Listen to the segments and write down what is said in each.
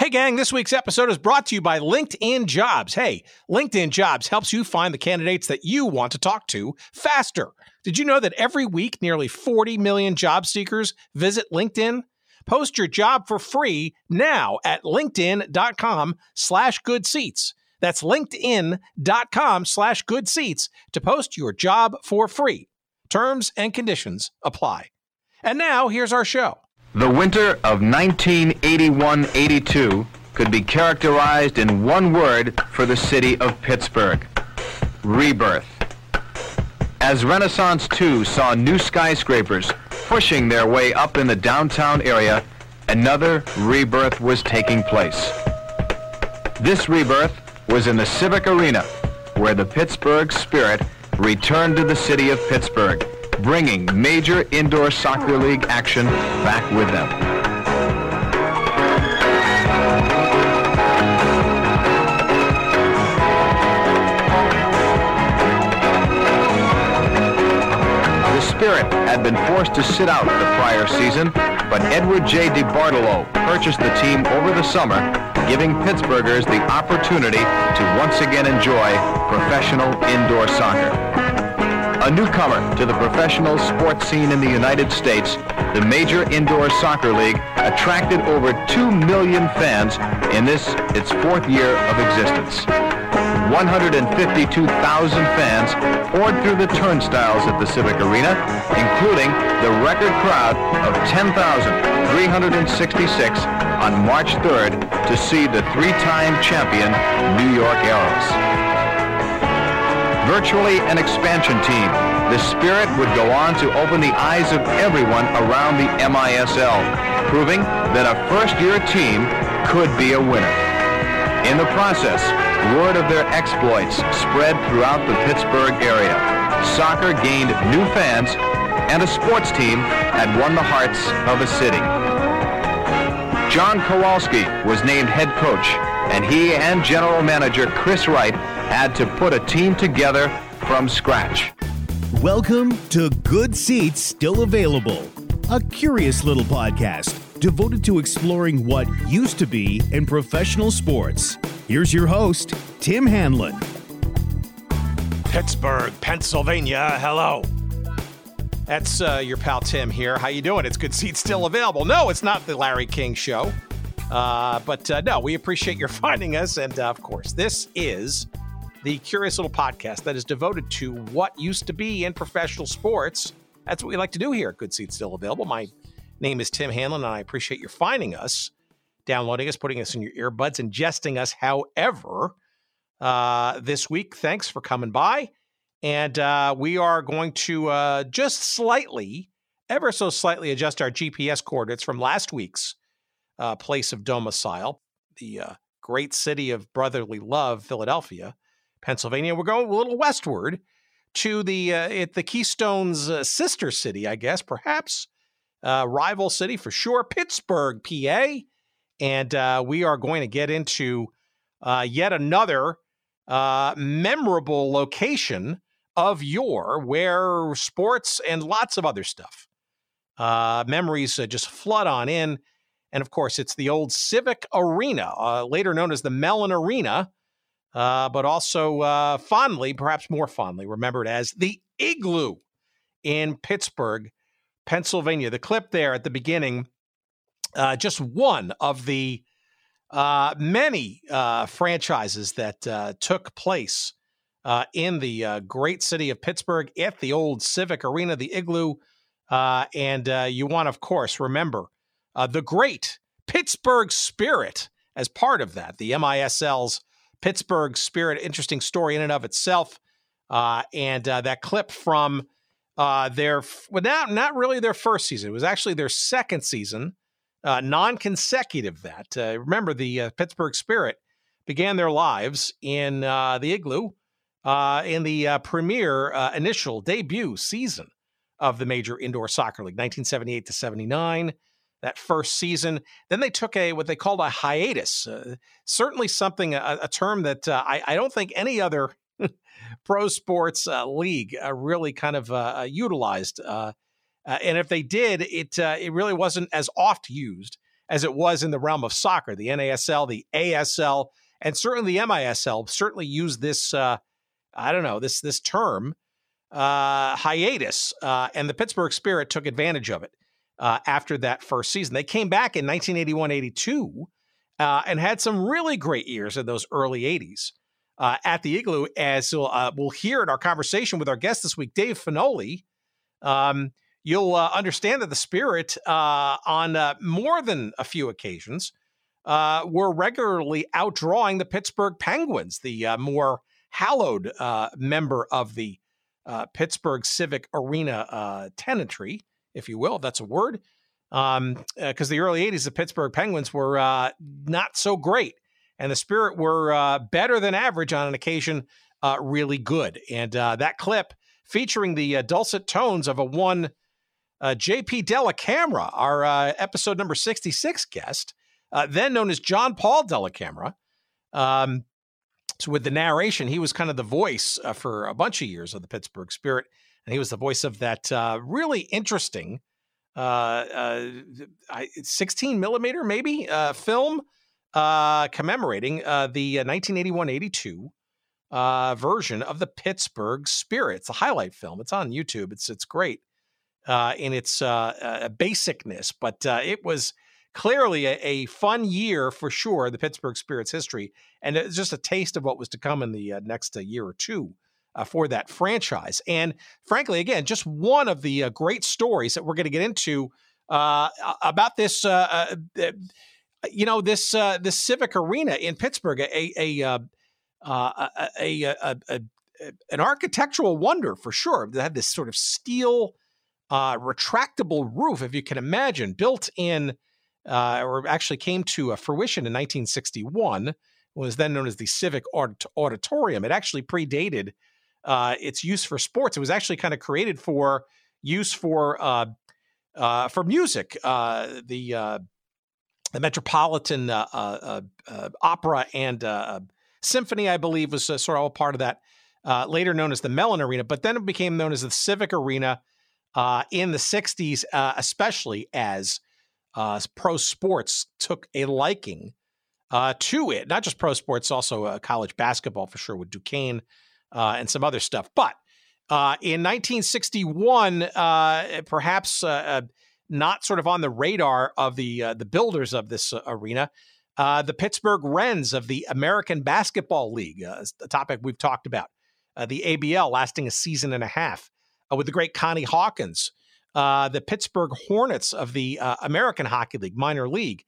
Hey, gang, this week's episode is brought to you by LinkedIn Jobs. Hey, LinkedIn Jobs helps you find the candidates that you want to talk to faster. Did you know that every week nearly 40 million job seekers visit LinkedIn? Post your job for free now at linkedin.com slash good seats. That's linkedin.com slash good seats to post your job for free. Terms and conditions apply. And now here's our show. The winter of 1981-82 could be characterized in one word for the city of Pittsburgh. Rebirth. As Renaissance 2 saw new skyscrapers pushing their way up in the downtown area, another rebirth was taking place. This rebirth was in the Civic Arena, where the Pittsburgh spirit returned to the city of Pittsburgh bringing major indoor soccer league action back with them. The Spirit had been forced to sit out the prior season, but Edward J. DeBartolo purchased the team over the summer, giving Pittsburghers the opportunity to once again enjoy professional indoor soccer. A newcomer to the professional sports scene in the United States, the Major Indoor Soccer League attracted over 2 million fans in this, its fourth year of existence. 152,000 fans poured through the turnstiles at the Civic Arena, including the record crowd of 10,366 on March 3rd to see the three-time champion New York Arrows virtually an expansion team. The Spirit would go on to open the eyes of everyone around the MISL, proving that a first-year team could be a winner. In the process, word of their exploits spread throughout the Pittsburgh area. Soccer gained new fans, and a sports team had won the hearts of the city. John Kowalski was named head coach, and he and general manager Chris Wright had to put a team together from scratch. Welcome to Good Seats Still Available, a curious little podcast devoted to exploring what used to be in professional sports. Here's your host, Tim Hanlon. Pittsburgh, Pennsylvania. Hello. That's uh, your pal Tim here. How you doing? It's Good Seats Still Available. No, it's not the Larry King Show. Uh, but uh, no, we appreciate your finding us. And uh, of course, this is the curious little podcast that is devoted to what used to be in professional sports. That's what we like to do here Good Seats Still Available. My name is Tim Hanlon, and I appreciate your finding us, downloading us, putting us in your earbuds, ingesting us. However, uh, this week, thanks for coming by. And uh, we are going to uh, just slightly, ever so slightly, adjust our GPS coordinates from last week's uh, place of domicile, the uh, great city of brotherly love, Philadelphia, Pennsylvania. We're going a little westward to the uh, the Keystone's uh, sister city, I guess, perhaps uh, rival city for sure, Pittsburgh, PA, and uh, we are going to get into uh, yet another uh, memorable location of yore where sports and lots of other stuff memories just flood on in. And of course, it's the old Civic Arena, later known as the Mellon Arena, uh, but also uh, fondly, perhaps more fondly, remembered as the Igloo in Pittsburgh, Pennsylvania. The clip there at the beginning, uh, just one of the uh, many uh, franchises that uh, took place in the great city of Pittsburgh at the old Civic Arena, the Igloo. and you want, of course, remember the great Pittsburgh spirit as part of that, the MISL's Pittsburgh Spirit, interesting story in and of itself. Uh, and uh, that clip from uh, their, well, not, not really their first season. It was actually their second season, uh, non consecutive that. Uh, remember, the uh, Pittsburgh Spirit began their lives in the Igloo in the premier initial debut season of the Major Indoor Soccer League, 1978 to 79 that first season. Then they took a what they called a hiatus. Uh, certainly something a, a term that uh, I, I, don't think any other pro sports uh, league uh, really kind of uh, uh, utilized. and if they did, it it really wasn't as oft used as it was in the realm of soccer. The NASL, the ASL, and certainly the MISL certainly used this. Uh, I don't know this this term uh, hiatus, uh, and the Pittsburgh Spirit took advantage of it uh, after that first season. They came back in 1981 82 uh, and had some really great years in those early 80s uh, at the Igloo, as we'll, uh, we'll, hear in our conversation with our guest this week, Dave Finoli. Um, you'll understand that the Spirit, on more than a few occasions, were regularly outdrawing the Pittsburgh Penguins, the more hallowed member of the uh, Pittsburgh Civic Arena uh, tenantry, if you will, that's a word. Because um, uh, the early 80s, the Pittsburgh Penguins were uh, not so great, and the Spirit were uh, better than average on an occasion, uh, really good. And that clip featuring the dulcet tones of a one JP Dellacamera, our episode number 66 guest, then known as John Paul Dellacamera. Um, so with the narration, he was kind of the voice uh, for a bunch of years of the Pittsburgh Spirit, and he was the voice of that uh, really interesting uh, uh 16 millimeter maybe uh, film uh, commemorating the 1981-82 version of the Pittsburgh Spirit. It's a highlight film. It's on YouTube. It's it's great in its basicness, but it was clearly a, a, fun year for sure, the Pittsburgh Spirits history, and it's just a taste of what was to come in the uh, next uh, year or two. Uh, for that franchise. And frankly, again, just one of the uh, great stories that we're going to get into uh, about this, uh, you know, this this civic arena in Pittsburgh, a a a, a, a an architectural wonder for sure. They had this sort of steel retractable roof, if you can imagine, built in uh, or actually came to fruition in 1961, was then known as the Civic Auditorium. It actually predated uh, its use for sports. It was actually kind of created for use for uh, uh for music. Uh, the uh, the Metropolitan Opera and Symphony, I believe, was sort of all part of that. later known as the Mellon Arena, but then it became known as the Civic Arena in the 60s, especially as uh, pro sports took a liking uh, to it. Not just pro sports, also uh, college basketball for sure with Duquesne uh, and some other stuff. But uh, in 1961, uh, perhaps not sort of on the radar of the the builders of this arena, the Pittsburgh Rens of the American Basketball League, a topic we've talked about, the ABL lasting a season and a half, with the great Connie Hawkins uh, the Pittsburgh Hornets of the uh, American Hockey League, minor league.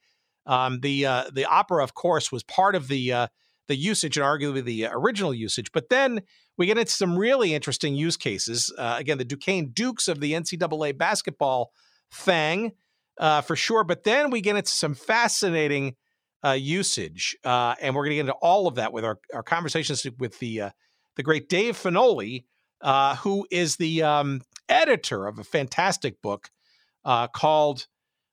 Um, the uh, the opera, of course, was part of the uh, the usage and arguably the original usage. But then we get into some really interesting use cases. Uh, again, the Duquesne Dukes of the NCAA basketball thing, uh, for sure. But then we get into some fascinating usage, and we're going to get into all of that with our, our conversations with the the great Dave Finoli, who is the um, editor of a fantastic book uh, called.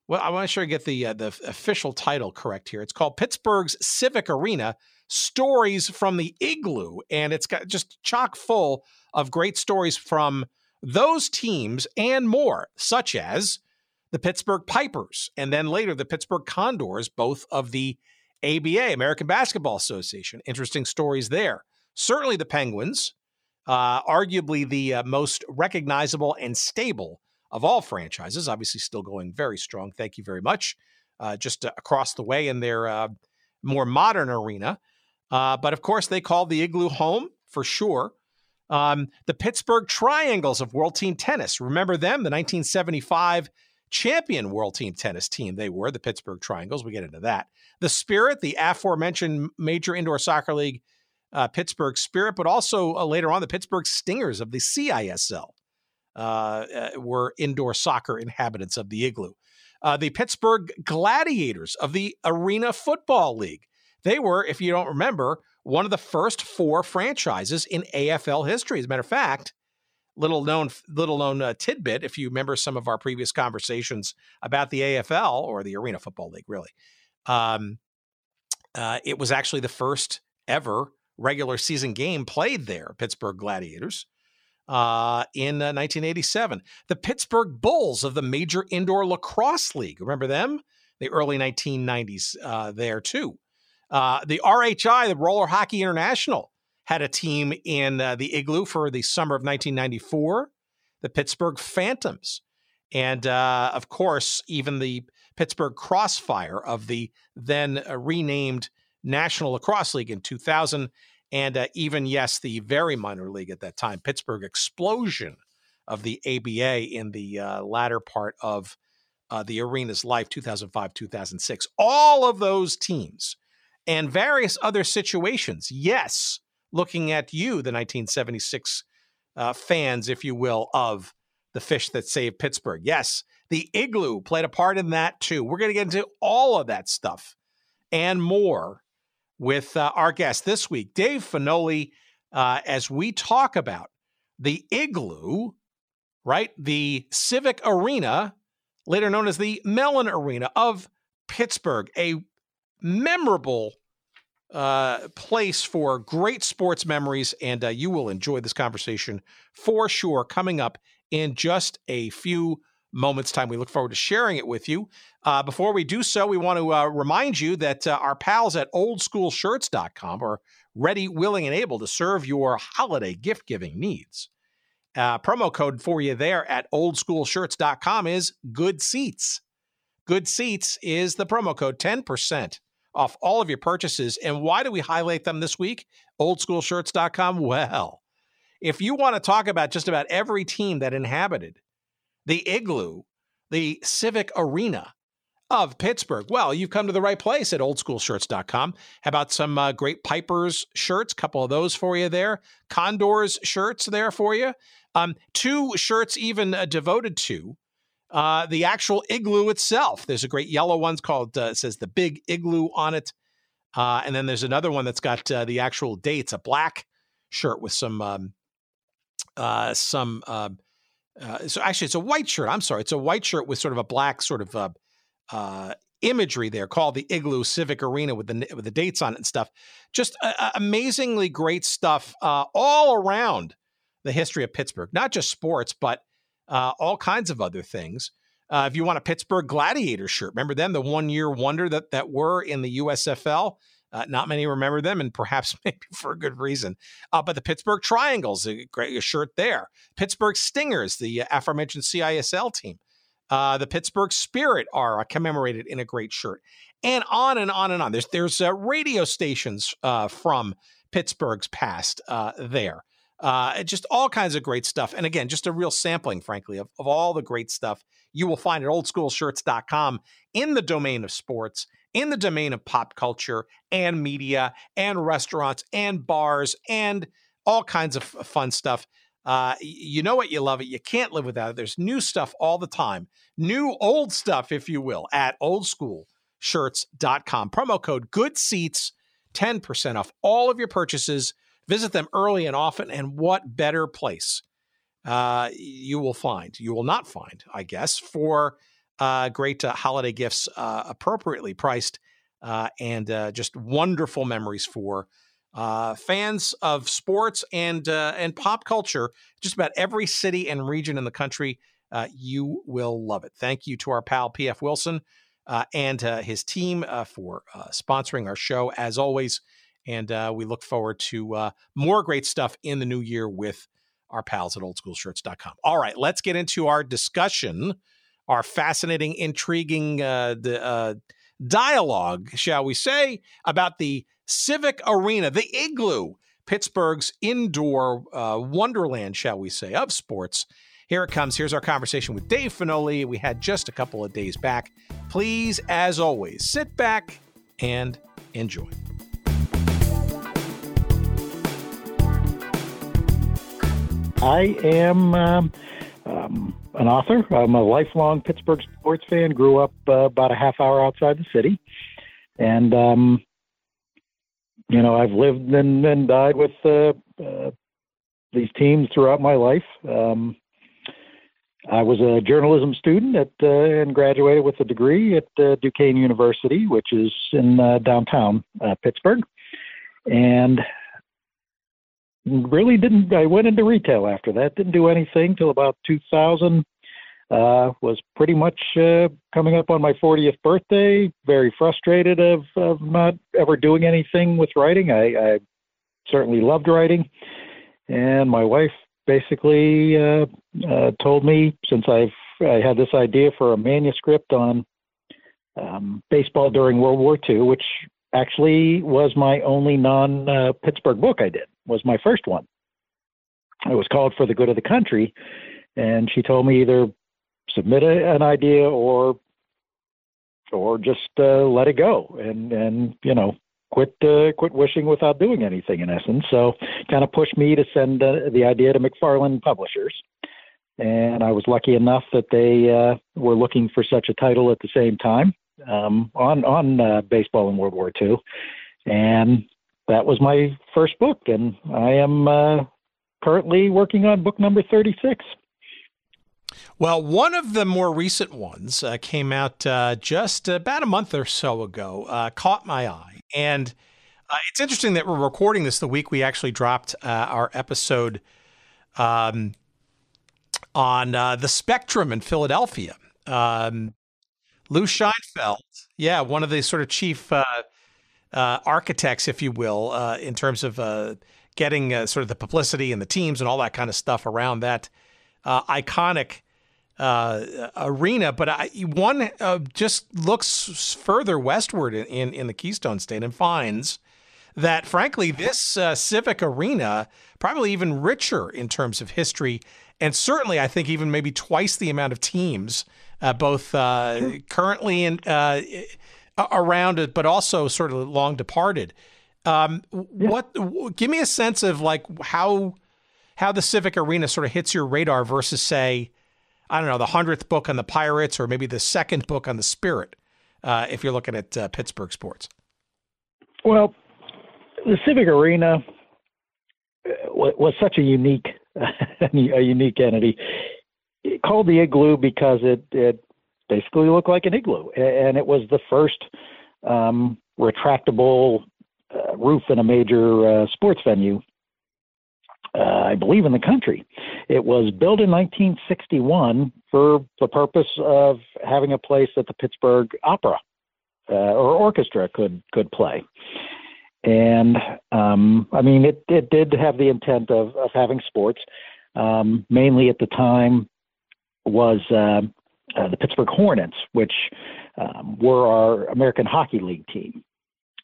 Well, I want to sure I get the uh, the official title correct here. It's called Pittsburgh's Civic Arena: Stories from the Igloo, and it's got just chock full of great stories from those teams and more, such as the Pittsburgh Pipers, and then later the Pittsburgh Condors, both of the ABA, American Basketball Association. Interesting stories there. Certainly the Penguins, uh, arguably the uh, most recognizable and stable of all franchises. Obviously, still going very strong. Thank you very much. Uh, just uh, across the way in their uh, more modern arena. Uh, but of course, they called the Igloo home for sure. Um, the Pittsburgh Triangles of World Team Tennis. Remember them? The 1975 champion World Team Tennis team. They were the Pittsburgh Triangles. We get into that. The Spirit, the aforementioned Major Indoor Soccer League uh, Pittsburgh Spirit, but also uh, later on the Pittsburgh Stingers of the CISL uh, uh, were indoor soccer inhabitants of the igloo. Uh, the Pittsburgh Gladiators of the Arena Football League. They were, if you don't remember, one of the first four franchises in AFL history. As a matter of fact, little known little known uh, tidbit if you remember some of our previous conversations about the AFL or the Arena Football League, really. Um, uh, it was actually the first ever regular season game played there, Pittsburgh Gladiators, uh, in uh, 1987. The Pittsburgh Bulls of the Major Indoor Lacrosse League. Remember them? the early 1990s uh, there too. Uh, the RHI, the Roller Hockey International, had a team in uh, the Igloo for the summer of 1994, the Pittsburgh Phantoms. And uh, of course, even the Pittsburgh Crossfire of the then uh, renamed National Lacrosse League in 2000. And uh, even, yes, the very minor league at that time, Pittsburgh Explosion of the ABA in the uh, latter part of uh, the arena's life, 2005, 2006. All of those teams and various other situations. Yes, looking at you, the 1976 uh, fans, if you will, of the fish that saved Pittsburgh. Yes, the igloo played a part in that too. We're going to get into all of that stuff and more with uh, our guest this week, Dave Finoli, uh, as we talk about the igloo, right? The Civic Arena, later known as the Mellon Arena of Pittsburgh, a memorable uh, place for great sports memories. And uh, you will enjoy this conversation for sure coming up in just a few moments' time. We look forward to sharing it with you. Uh, before we do so, we want to uh, remind you that uh, our pals at oldschoolshirts.com are ready, willing, and able to serve your holiday gift giving needs. Uh, promo code for you there at oldschoolshirts.com is good seats. Good seats is the promo code 10% off all of your purchases. And why do we highlight them this week? Oldschoolshirts.com. Well, if you want to talk about just about every team that inhabited the igloo, the civic arena of Pittsburgh, well, you've come to the right place at oldschoolshirts.com. How about some uh, great Pipers shirts? A couple of those for you there. Condors shirts there for you. Um, two shirts even uh, devoted to uh, the actual igloo itself. There's a great yellow one called, uh, says the big igloo on it. Uh, and then there's another one that's got uh, the actual dates, a black shirt with some, um, uh, some, uh, so actually it's a white shirt. I'm sorry. It's a white shirt with sort of a black sort of imagery there called the Igloo Civic Arena with the with the dates on it and stuff. Just amazingly great stuff all around the history of Pittsburgh, not just sports, but uh, all kinds of other things. Uh, if you want a Pittsburgh Gladiator shirt, remember them, the one year wonder that that were in the USFL. Uh, not many remember them, and perhaps maybe for a good reason. Uh, but the Pittsburgh Triangles, a great a shirt there. Pittsburgh Stingers, the aforementioned CISL team. Uh, the Pittsburgh Spirit are commemorated in a great shirt, and on and on and on. There's there's uh, radio stations uh, from Pittsburgh's past there. Uh, just all kinds of great stuff. And again, just a real sampling, frankly, of, of all the great stuff you will find at oldschoolshirts.com in the domain of sports, in the domain of pop culture and media and restaurants and bars and all kinds of fun stuff. Uh, you know what? You love it. You can't live without it. There's new stuff all the time, new old stuff, if you will, at oldschoolshirts.com. Promo code good seats, 10% off all of your purchases Visit them early and often, and what better place uh, you will find? You will not find, I guess, for uh, great uh, holiday gifts, uh, appropriately priced, uh, and uh, just wonderful memories for fans of sports and and pop culture. Just about every city and region in the country, you will love it. Thank you to our pal PF Wilson and his team for sponsoring our show. As always. And uh, we look forward to uh, more great stuff in the new year with our pals at oldschoolshirts.com. All right, let's get into our discussion, our fascinating, intriguing uh, the, uh, dialogue, shall we say, about the Civic Arena, the Igloo, Pittsburgh's indoor uh, wonderland, shall we say, of sports. Here it comes. Here's our conversation with Dave Finoli. We had just a couple of days back. Please, as always, sit back and enjoy. I am um, um, an author. I'm a lifelong Pittsburgh sports fan. Grew up uh, about a half hour outside the city, and um, you know I've lived and, and died with uh, uh, these teams throughout my life. Um, I was a journalism student at uh, and graduated with a degree at uh, Duquesne University, which is in uh, downtown uh, Pittsburgh. And really didn't. I went into retail after that. Didn't do anything till about 2000. uh, was pretty much uh, coming up on my 40th birthday. Very frustrated of, of not ever doing anything with writing. I, I certainly loved writing, and my wife basically uh, uh, told me since I've I had this idea for a manuscript on um, baseball during World War II, which actually was my only non uh, Pittsburgh book I did. Was my first one. It was called For the Good of the Country, and she told me either submit a, an idea or or just uh, let it go and and you know quit uh, quit wishing without doing anything in essence. So kind of pushed me to send uh, the idea to McFarland Publishers, and I was lucky enough that they uh, were looking for such a title at the same time um, on on uh, baseball in World War II, and that was my first book, and I am uh, currently working on book number thirty six. Well, one of the more recent ones uh, came out uh, just about a month or so ago, uh, caught my eye. And uh, it's interesting that we're recording this the week we actually dropped our episode um, on the Spectrum in Philadelphia. Um, Lou Scheinfeld, yeah, one of the sort of chief architects, if you will, in terms of getting sort of the publicity and the teams and all that kind of stuff around that iconic uh, arena, but I, one uh, just looks further westward in, in, in, the Keystone State and finds that, frankly, this uh, civic arena probably even richer in terms of history, and certainly I think even maybe twice the amount of teams, uh, both uh, currently and uh, around it, but also sort of long departed. Um, yeah. What? Give me a sense of like how how the civic arena sort of hits your radar versus say I don't know, the hundredth book on the Pirates or maybe the second book on the Spirit, uh, if you're looking at uh, Pittsburgh sports? Well, the Civic Arena uh, was such a unique, a unique entity. Called the igloo because it it basically looked like an igloo, and it was the first um, retractable uh, roof in a major uh, sports venue uh, I believe, in the country. It was built in 1961 for the purpose of having a place that the Pittsburgh Opera uh, or orchestra could could play. And um, I mean, it, it did have the intent of, of having sports. Um, mainly at the time was uh, uh, the Pittsburgh Hornets, which um, were our American Hockey League team.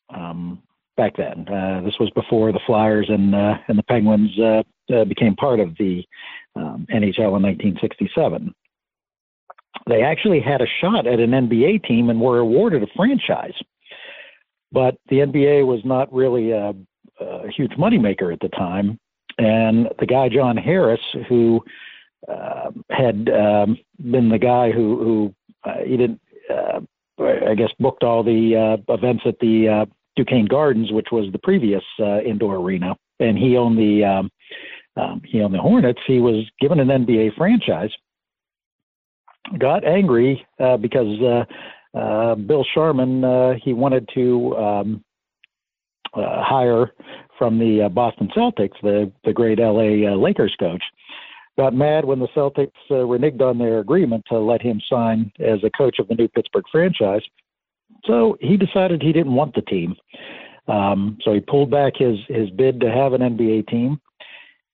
Um, back then. Uh, this was before the Flyers and uh, and the Penguins uh, uh became part of the um, NHL in 1967. They actually had a shot at an NBA team and were awarded a franchise, but the NBA was not really a, a huge moneymaker at the time. And the guy John Harris, who uh, had um, been the guy who who uh, he didn't. I guess booked all the events at the Duquesne Gardens, which was the previous uh, indoor arena, and he owned the um, um, he owned the Hornets. He was given an NBA franchise. Got angry uh, because uh, uh, Bill Sharman uh, he wanted to um, uh, hire from the uh, Boston Celtics, the the great LA uh, Lakers coach. Got mad when the Celtics uh, reneged on their agreement to let him sign as a coach of the new Pittsburgh franchise so he decided he didn't want the team. Um, so he pulled back his his bid to have an NBA team,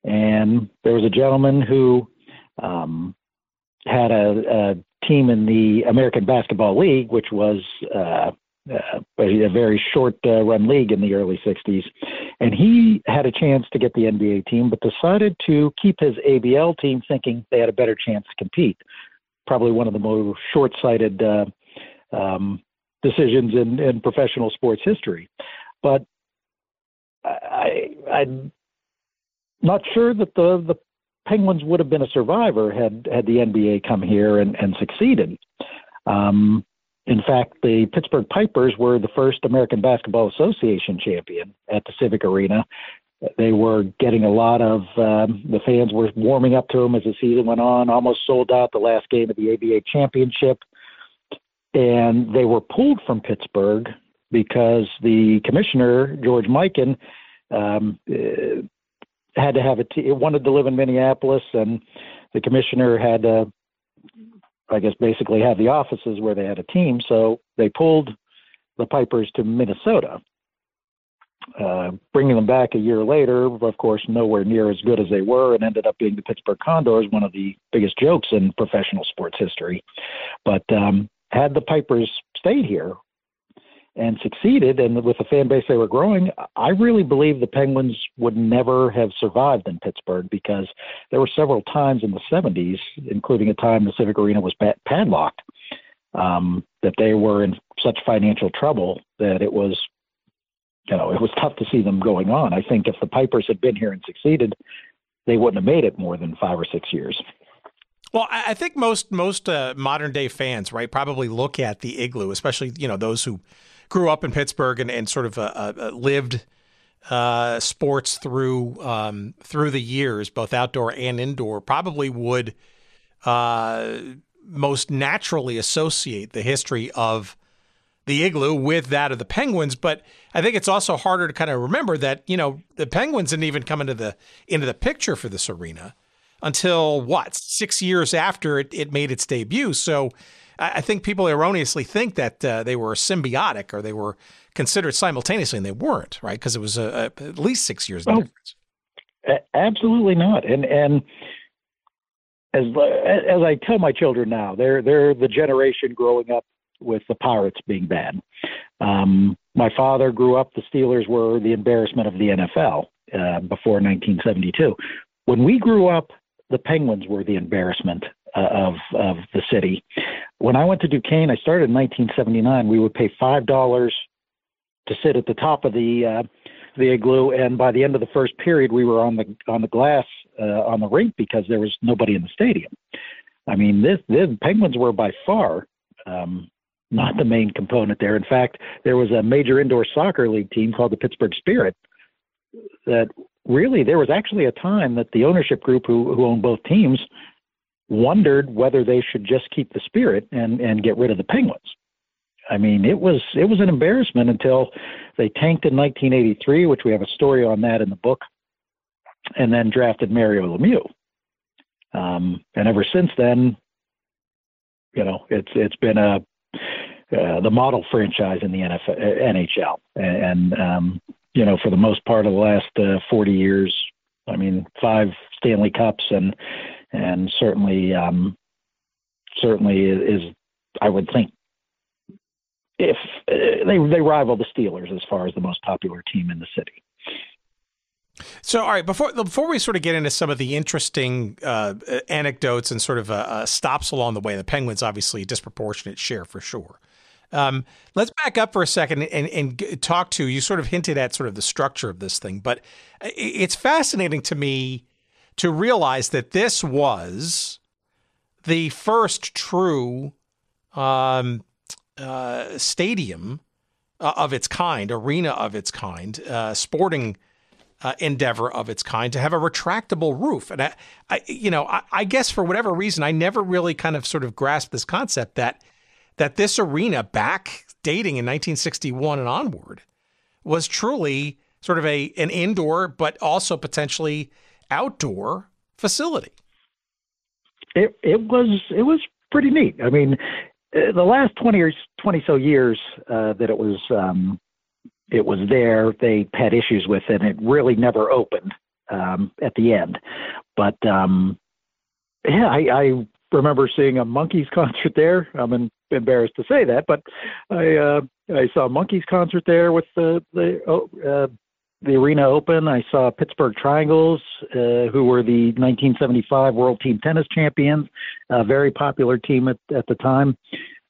and there was a gentleman who um, had a, a team in the American Basketball League, which was uh, uh, a very short uh, run league in the early 60s. And he had a chance to get the NBA team, but decided to keep his ABL team thinking they had a better chance to compete. Probably one of the more short sighted uh, um, decisions in, in professional sports history. But I, I'm not sure that the, the Penguins would have been a survivor had, had the NBA come here and, and succeeded. Um, in fact, the Pittsburgh Pipers were the first American Basketball Association champion at the Civic Arena. They were getting a lot of um, the fans were warming up to them as the season went on. Almost sold out the last game of the ABA championship and they were pulled from Pittsburgh because the commissioner George Mikan um, uh, had to have a t- wanted to live in Minneapolis, and the commissioner had to I guess, basically had the offices where they had a team. So they pulled the Pipers to Minnesota. Uh, bringing them back a year later, of course, nowhere near as good as they were, and ended up being the Pittsburgh Condors, one of the biggest jokes in professional sports history. But um, had the Pipers stayed here and succeeded, and with the fan base they were growing, I really believe the Penguins would never have survived in Pittsburgh because there were several times in the 70s, including a time the Civic Arena was padlocked, um, that they were in such financial trouble that it was, you know, it was tough to see them going on. I think if the Pipers had been here and succeeded, they wouldn't have made it more than five or six years. Well, I think most most uh, modern day fans, right, probably look at the igloo, especially you know those who grew up in Pittsburgh and, and sort of uh, uh, lived uh, sports through um, through the years, both outdoor and indoor, probably would uh, most naturally associate the history of the igloo with that of the Penguins. But I think it's also harder to kind of remember that you know the Penguins didn't even come into the into the picture for this arena until what six years after it, it made its debut. So I think people erroneously think that uh, they were symbiotic or they were considered simultaneously, and they weren't, right? Because it was a, a, at least six years oh, difference. Absolutely not. And and as as I tell my children now, they're they're the generation growing up with the Pirates being bad. Um, my father grew up; the Steelers were the embarrassment of the NFL uh, before 1972. When we grew up, the Penguins were the embarrassment uh, of of the city. When I went to Duquesne, I started in 1979. We would pay five dollars to sit at the top of the uh, the igloo, and by the end of the first period, we were on the on the glass uh, on the rink because there was nobody in the stadium. I mean, this the Penguins were by far um, not the main component there. In fact, there was a major indoor soccer league team called the Pittsburgh Spirit that really there was actually a time that the ownership group who, who owned both teams wondered whether they should just keep the spirit and and get rid of the penguins i mean it was it was an embarrassment until they tanked in 1983 which we have a story on that in the book and then drafted mario lemieux um, and ever since then you know it's it's been a uh, the model franchise in the NFL, NHL, and um, you know, for the most part of the last uh, 40 years. I mean, five Stanley Cups and and certainly um, certainly is I would think if uh, they they rival the Steelers as far as the most popular team in the city. So, all right, before before we sort of get into some of the interesting uh, anecdotes and sort of uh, uh, stops along the way, the Penguins obviously a disproportionate share for sure. Um, let's back up for a second and, and talk to you. Sort of hinted at sort of the structure of this thing, but it's fascinating to me to realize that this was the first true um, uh, stadium uh, of its kind, arena of its kind, uh, sporting. Uh, endeavor of its kind to have a retractable roof. And I, I you know, I, I, guess for whatever reason, I never really kind of sort of grasped this concept that that this arena back dating in 1961 and onward was truly sort of a an indoor but also potentially outdoor facility. It it was it was pretty neat. I mean, uh, the last 20 or 20 so years uh, that it was um, it was there, they had issues with it. And it really never opened um, at the end. But um, yeah, I, I remember seeing a Monkees concert there. I'm embarrassed to say that, but I uh, I saw a Monkees concert there with the the oh, uh, the arena open. I saw Pittsburgh Triangles, uh, who were the 1975 World Team Tennis champions, a very popular team at at the time.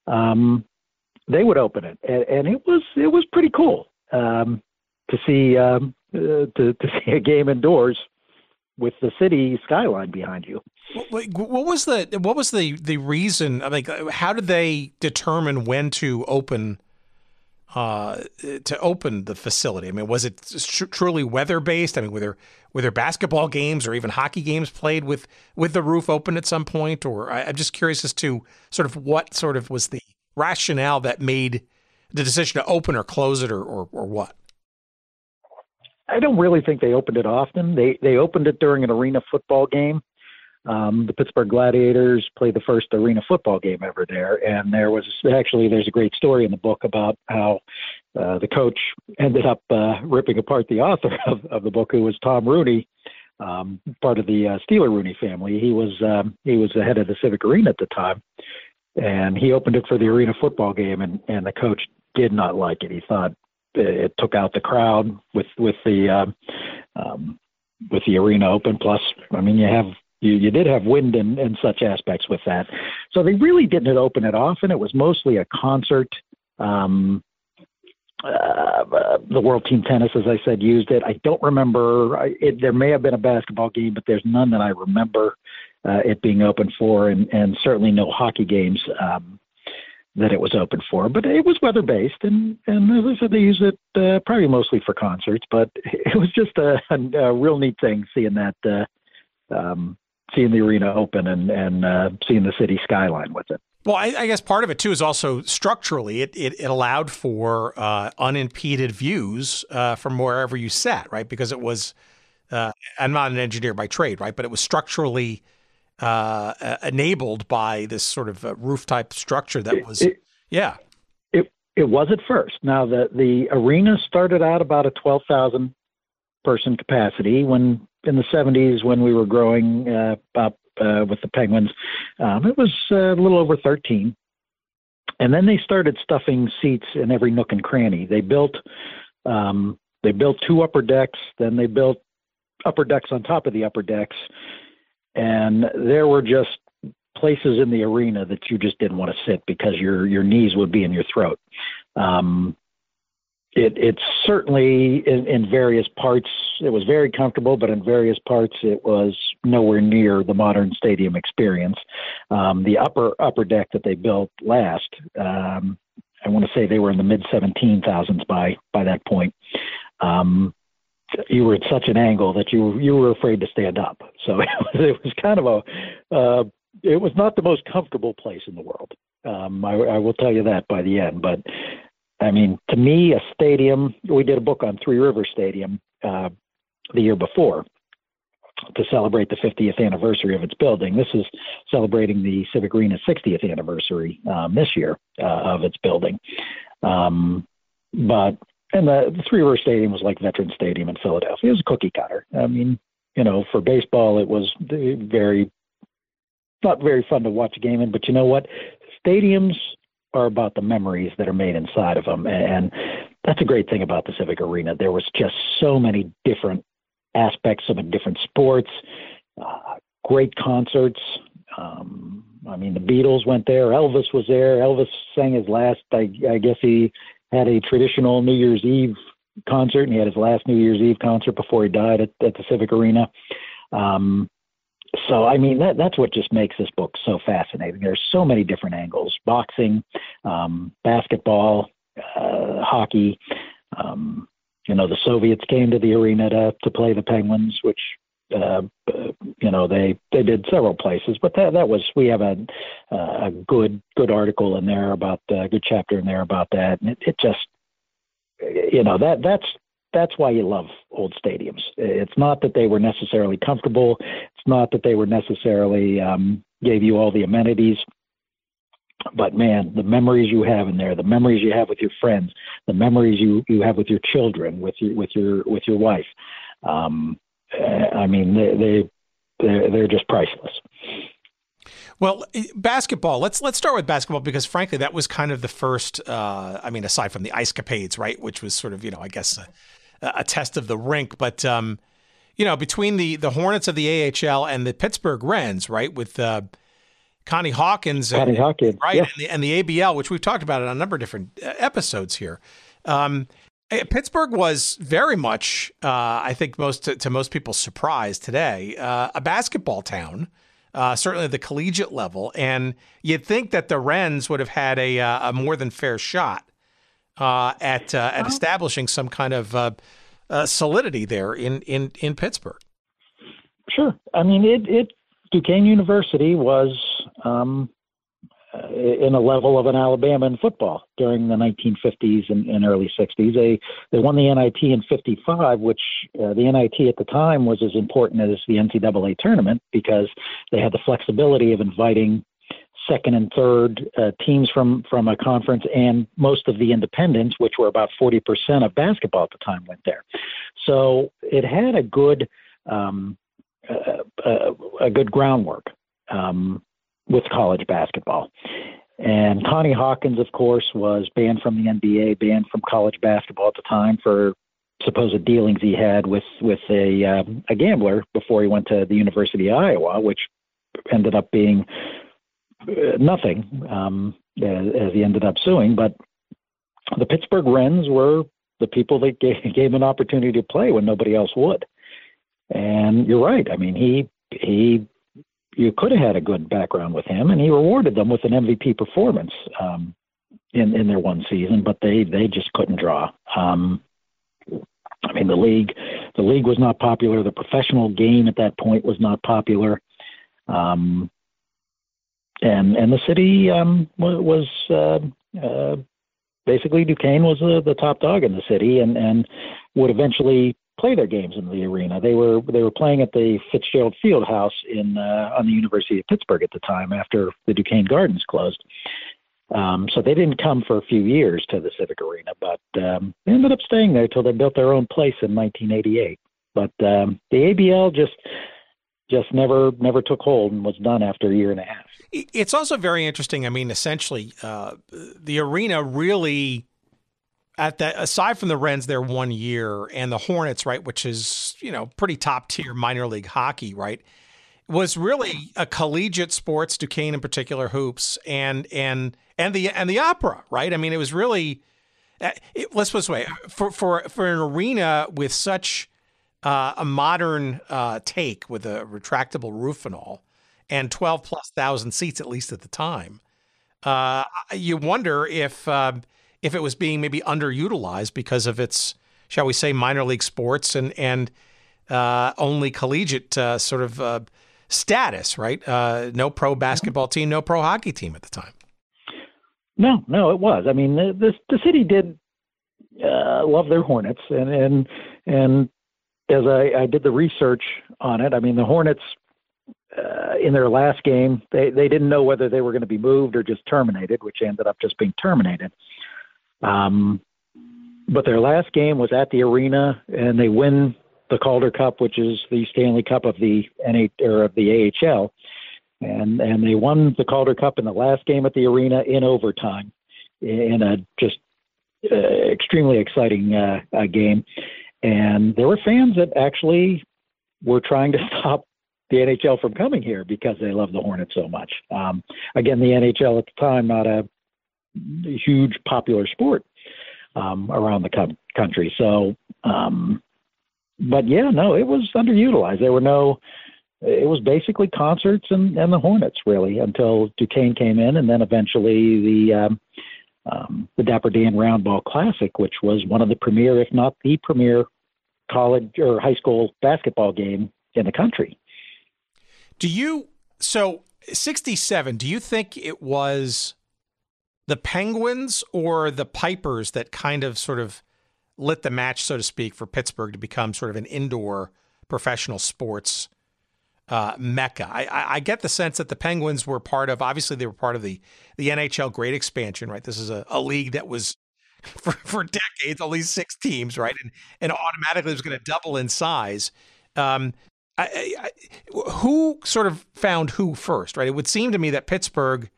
Um, they would open it, and, and it was it was pretty cool um, to see um, uh, to to see a game indoors with the city skyline behind you. What was the what was the the reason? I mean, how did they determine when to open uh, to open the facility? I mean, was it tr- truly weather based? I mean, were there were there basketball games or even hockey games played with with the roof open at some point? Or I, I'm just curious as to sort of what sort of was the rationale that made the decision to open or close it, or or, or what? I don't really think they opened it often. They they opened it during an arena football game um, the Pittsburgh Gladiators played the first arena football game ever there, and there was actually there's a great story in the book about how uh, the coach ended up uh, ripping apart the author of, of the book, who was Tom Rooney, um, part of the uh, Steeler Rooney family. He was um, he was the head of the Civic Arena at the time, and he opened it for the arena football game, and and the coach did not like it. He thought it took out the crowd with with the um, um, with the arena open. Plus, I mean, you have you, you did have wind and, and such aspects with that. So they really didn't open it often. It was mostly a concert. Um, uh, the World Team Tennis, as I said, used it. I don't remember. I, it, there may have been a basketball game, but there's none that I remember uh, it being open for, and, and certainly no hockey games um, that it was open for. But it was weather based, and and as I said, they use it uh, probably mostly for concerts. But it was just a, a, a real neat thing seeing that. Uh, um, seeing the arena open and and uh, seeing the city skyline with it. Well, I, I, guess part of it too is also structurally, it it, it allowed for uh, unimpeded views uh, from wherever you sat, right? Because it was, uh, I'm not an engineer by trade, right? But it was structurally uh, enabled by this sort of uh, roof type structure that was, it, yeah. It it was at first. Now the the arena started out about a twelve thousand person capacity when in the 70s when we were growing uh, up uh, with the Penguins. Um, it was uh, a little over 13. And then they started stuffing seats in every nook and cranny. They built um, they built two upper decks, then they built upper decks on top of the upper decks, and there were just places in the arena that you just didn't want to sit because your your knees would be in your throat. Um, it it's certainly in, in various parts it was very comfortable, but in various parts it was nowhere near the modern stadium experience. Um, the upper upper deck that they built last, um, I want to say they were in the mid seventeen thousands by by that point. Um, you were at such an angle that you you were afraid to stand up. So it was, it was kind of a uh, it was not the most comfortable place in the world. Um, I, I will tell you that by the end, but I mean, to me, a stadium. We did a book on Three River Stadium uh, the year before to celebrate the 50th anniversary of its building. This is celebrating the Civic Arena 60th anniversary um, this year uh, of its building. Um, but and the, the Three River Stadium was like Veterans Stadium in Philadelphia. It was a cookie cutter. I mean, you know, for baseball, it was very not very fun to watch a game in. But you know what? Stadiums are about the memories that are made inside of them. And that's a great thing about the Civic Arena. There was just so many different aspects of it, different sports, uh, great concerts. Um, I mean, the Beatles went there. Elvis was there. Elvis sang his last. I, I guess he had a traditional New Year's Eve concert, and he had his last New Year's Eve concert before he died at, at the Civic Arena. Um, so I mean that that's what just makes this book so fascinating. There's so many different angles: boxing, um, basketball, uh, hockey. Um, you know, the Soviets came to the arena to to play the Penguins, which uh, you know they they did several places, but that that was we have a a good good article in there about a good chapter in there about that, and it, it just you know that that's that's why you love old stadiums. It's not that they were necessarily comfortable. It's not that they were necessarily um, gave you all the amenities. But man, the memories you have in there, the memories you have with your friends, the memories you, you have with your children, with your with your with your wife. Um, I mean, they, they they're, they're just priceless. Well, basketball. Let's let's start with basketball because frankly, that was kind of the first. Uh, I mean, aside from the ice capades, right, which was sort of you know, I guess a test of the rink. But um, you know, between the the Hornets of the AHL and the Pittsburgh Rens, right, with uh, Connie Hawkins, Connie Hawkins, right, yeah. and, the, and, the, ABL, which we've talked about in a number of different uh, episodes here. Um, eh, Pittsburgh was very much, uh, I think, most to, to, most people's surprise today, uh, a basketball town. Uh, certainly at the collegiate level, and you'd think that the Rens would have had a, uh, a more than fair shot uh, at uh, at establishing some kind of uh, uh, solidity there in, in, in Pittsburgh. Sure. I mean, it, it Duquesne University was um, uh, in a level of an Alabama in football during the 1950s and, and early 60s. They they won the NIT in '55, which uh, the NIT at the time was as important as the NCAA tournament because they had the flexibility of inviting second and third uh, teams from from a conference, and most of the independents, which were about 40% of basketball at the time, went there. So it had a good um, uh, uh, a good groundwork um, with college basketball. And Connie Hawkins, of course, was banned from the NBA, banned from college basketball at the time for supposed dealings he had with with a um, a gambler before he went to the University of Iowa, which ended up being nothing um, as, as he ended up suing. But the Pittsburgh Rens were the people that gave, gave him an opportunity to play when nobody else would. And you're right. I mean, he he you could have had a good background with him, and he rewarded them with an MVP performance um, in in their one season. But they they just couldn't draw. Um, I mean, the league the league was not popular. The professional game at that point was not popular. Um, and and the city um, was uh, uh, basically Duquesne was uh, the top dog in the city, and and would eventually play their games in the arena. They were they were playing at the Fitzgerald Field House in uh, on the University of Pittsburgh at the time after the Duquesne Gardens closed. Um, so they didn't come for a few years to the Civic Arena, but um, they ended up staying there till they built their own place in 1988. But um, the ABL just just never never took hold and was done after a year and a half. It's also very interesting. I mean, essentially, uh, the arena really at that aside from the Rens their one year and the Hornets, right, which is, you know, pretty top tier minor league hockey, right? Was really a collegiate sports, Duquesne in particular, hoops and and and the and the opera, right? I mean, it was really uh, it, let's put it this way for for for an arena with such uh, a modern uh, take with a retractable roof and all, and twelve plus thousand seats at least at the time. Uh, you wonder if um, if it was being maybe underutilized because of its, shall we say, minor league sports and and uh, only collegiate uh, sort of uh, status, right? Uh, no pro basketball team, no pro hockey team at the time. No, no, it was. I mean, the the, the city did uh, love their Hornets, and and and as I, I did the research on it, I mean, the Hornets uh, in their last game, they, they didn't know whether they were going to be moved or just terminated, which ended up just being terminated. Um, but their last game was at the arena, and they win the Calder Cup, which is the Stanley Cup of the NH or of the AHL, and and they won the Calder Cup in the last game at the arena in overtime, in a just uh, extremely exciting uh, uh, game. And there were fans that actually were trying to stop the NHL from coming here because they love the Hornets so much. Um, again, the NHL at the time not a huge popular sport um, around the co- country. So, um, but yeah, no, it was underutilized. There were no. It was basically concerts and, and the Hornets really until Duquesne came in, and then eventually the um, um, the Dapper Dan Roundball Classic, which was one of the premier, if not the premier, college or high school basketball game in the country. Do you so 67, do you think it was the Penguins or the Pipers that kind of sort of lit the match, so to speak, for Pittsburgh to become sort of an indoor professional sports uh, mecca. I, I, get the sense that the Penguins were part of. Obviously, they were part of the the NHL Great Expansion, right? This is a, a league that was for, for decades only six teams, right? And and automatically was going to double in size. Um, I, I, who sort of found who first, right? It would seem to me that Pittsburgh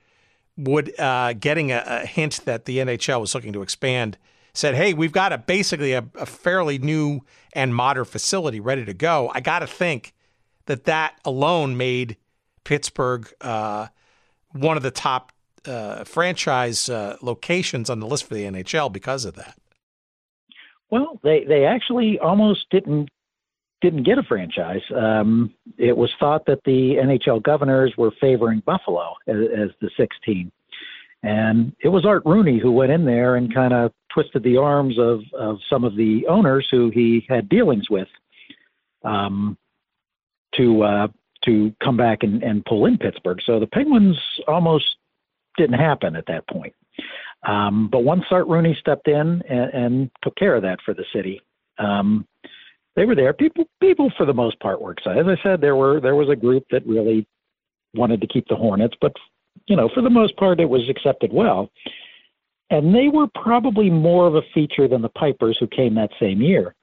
would uh, getting a, a, hint that the NHL was looking to expand said, "Hey, we've got a basically a, a fairly new and modern facility ready to go." I got to think that that alone made Pittsburgh uh, one of the top uh, franchise uh, locations on the list for the NHL because of that. Well, they they actually almost didn't didn't get a franchise. Um, it was thought that the NHL governors were favoring Buffalo as, as the sixth team. And it was Art Rooney who went in there and kind of twisted the arms of, of some of the owners who he had dealings with um, to uh, to come back and, and pull in Pittsburgh. So the Penguins almost didn't happen at that point. Um, but once Art Rooney stepped in and, and took care of that for the city, um, they were there. People, people for the most part were excited. As I said, there were there was a group that really wanted to keep the Hornets, but you know, for the most part, it was accepted well. And they were probably more of a feature than the Pipers who came that same year.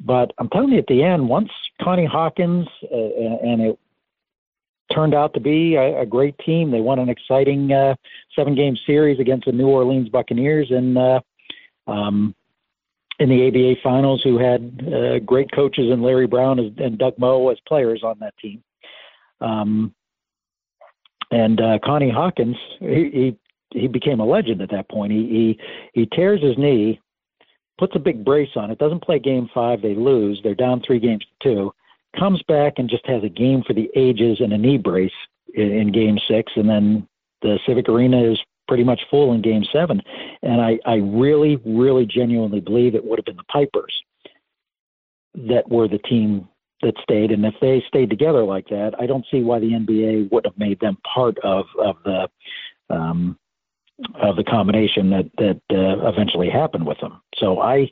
But I'm telling you, at the end, once Connie Hawkins uh, and it turned out to be a, a great team. They won an exciting uh, seven-game series against the New Orleans Buccaneers in uh, um, in the ABA finals, who had uh, great coaches and Larry Brown and Doug Moe as players on that team. Um, and uh, Connie Hawkins, he, he he became a legend at that point. He he he tears his knee, puts a big brace on it, doesn't play game five. They lose. They're down three games to two. Comes back and just has a game for the ages and a knee brace in, in game six, and then the Civic Arena is pretty much full in game seven. And I, I really, really genuinely believe it would have been the Pipers that were the team that stayed. And if they stayed together like that, I don't see why the NBA would have made them part of of the um, of the combination that that uh, eventually happened with them. So I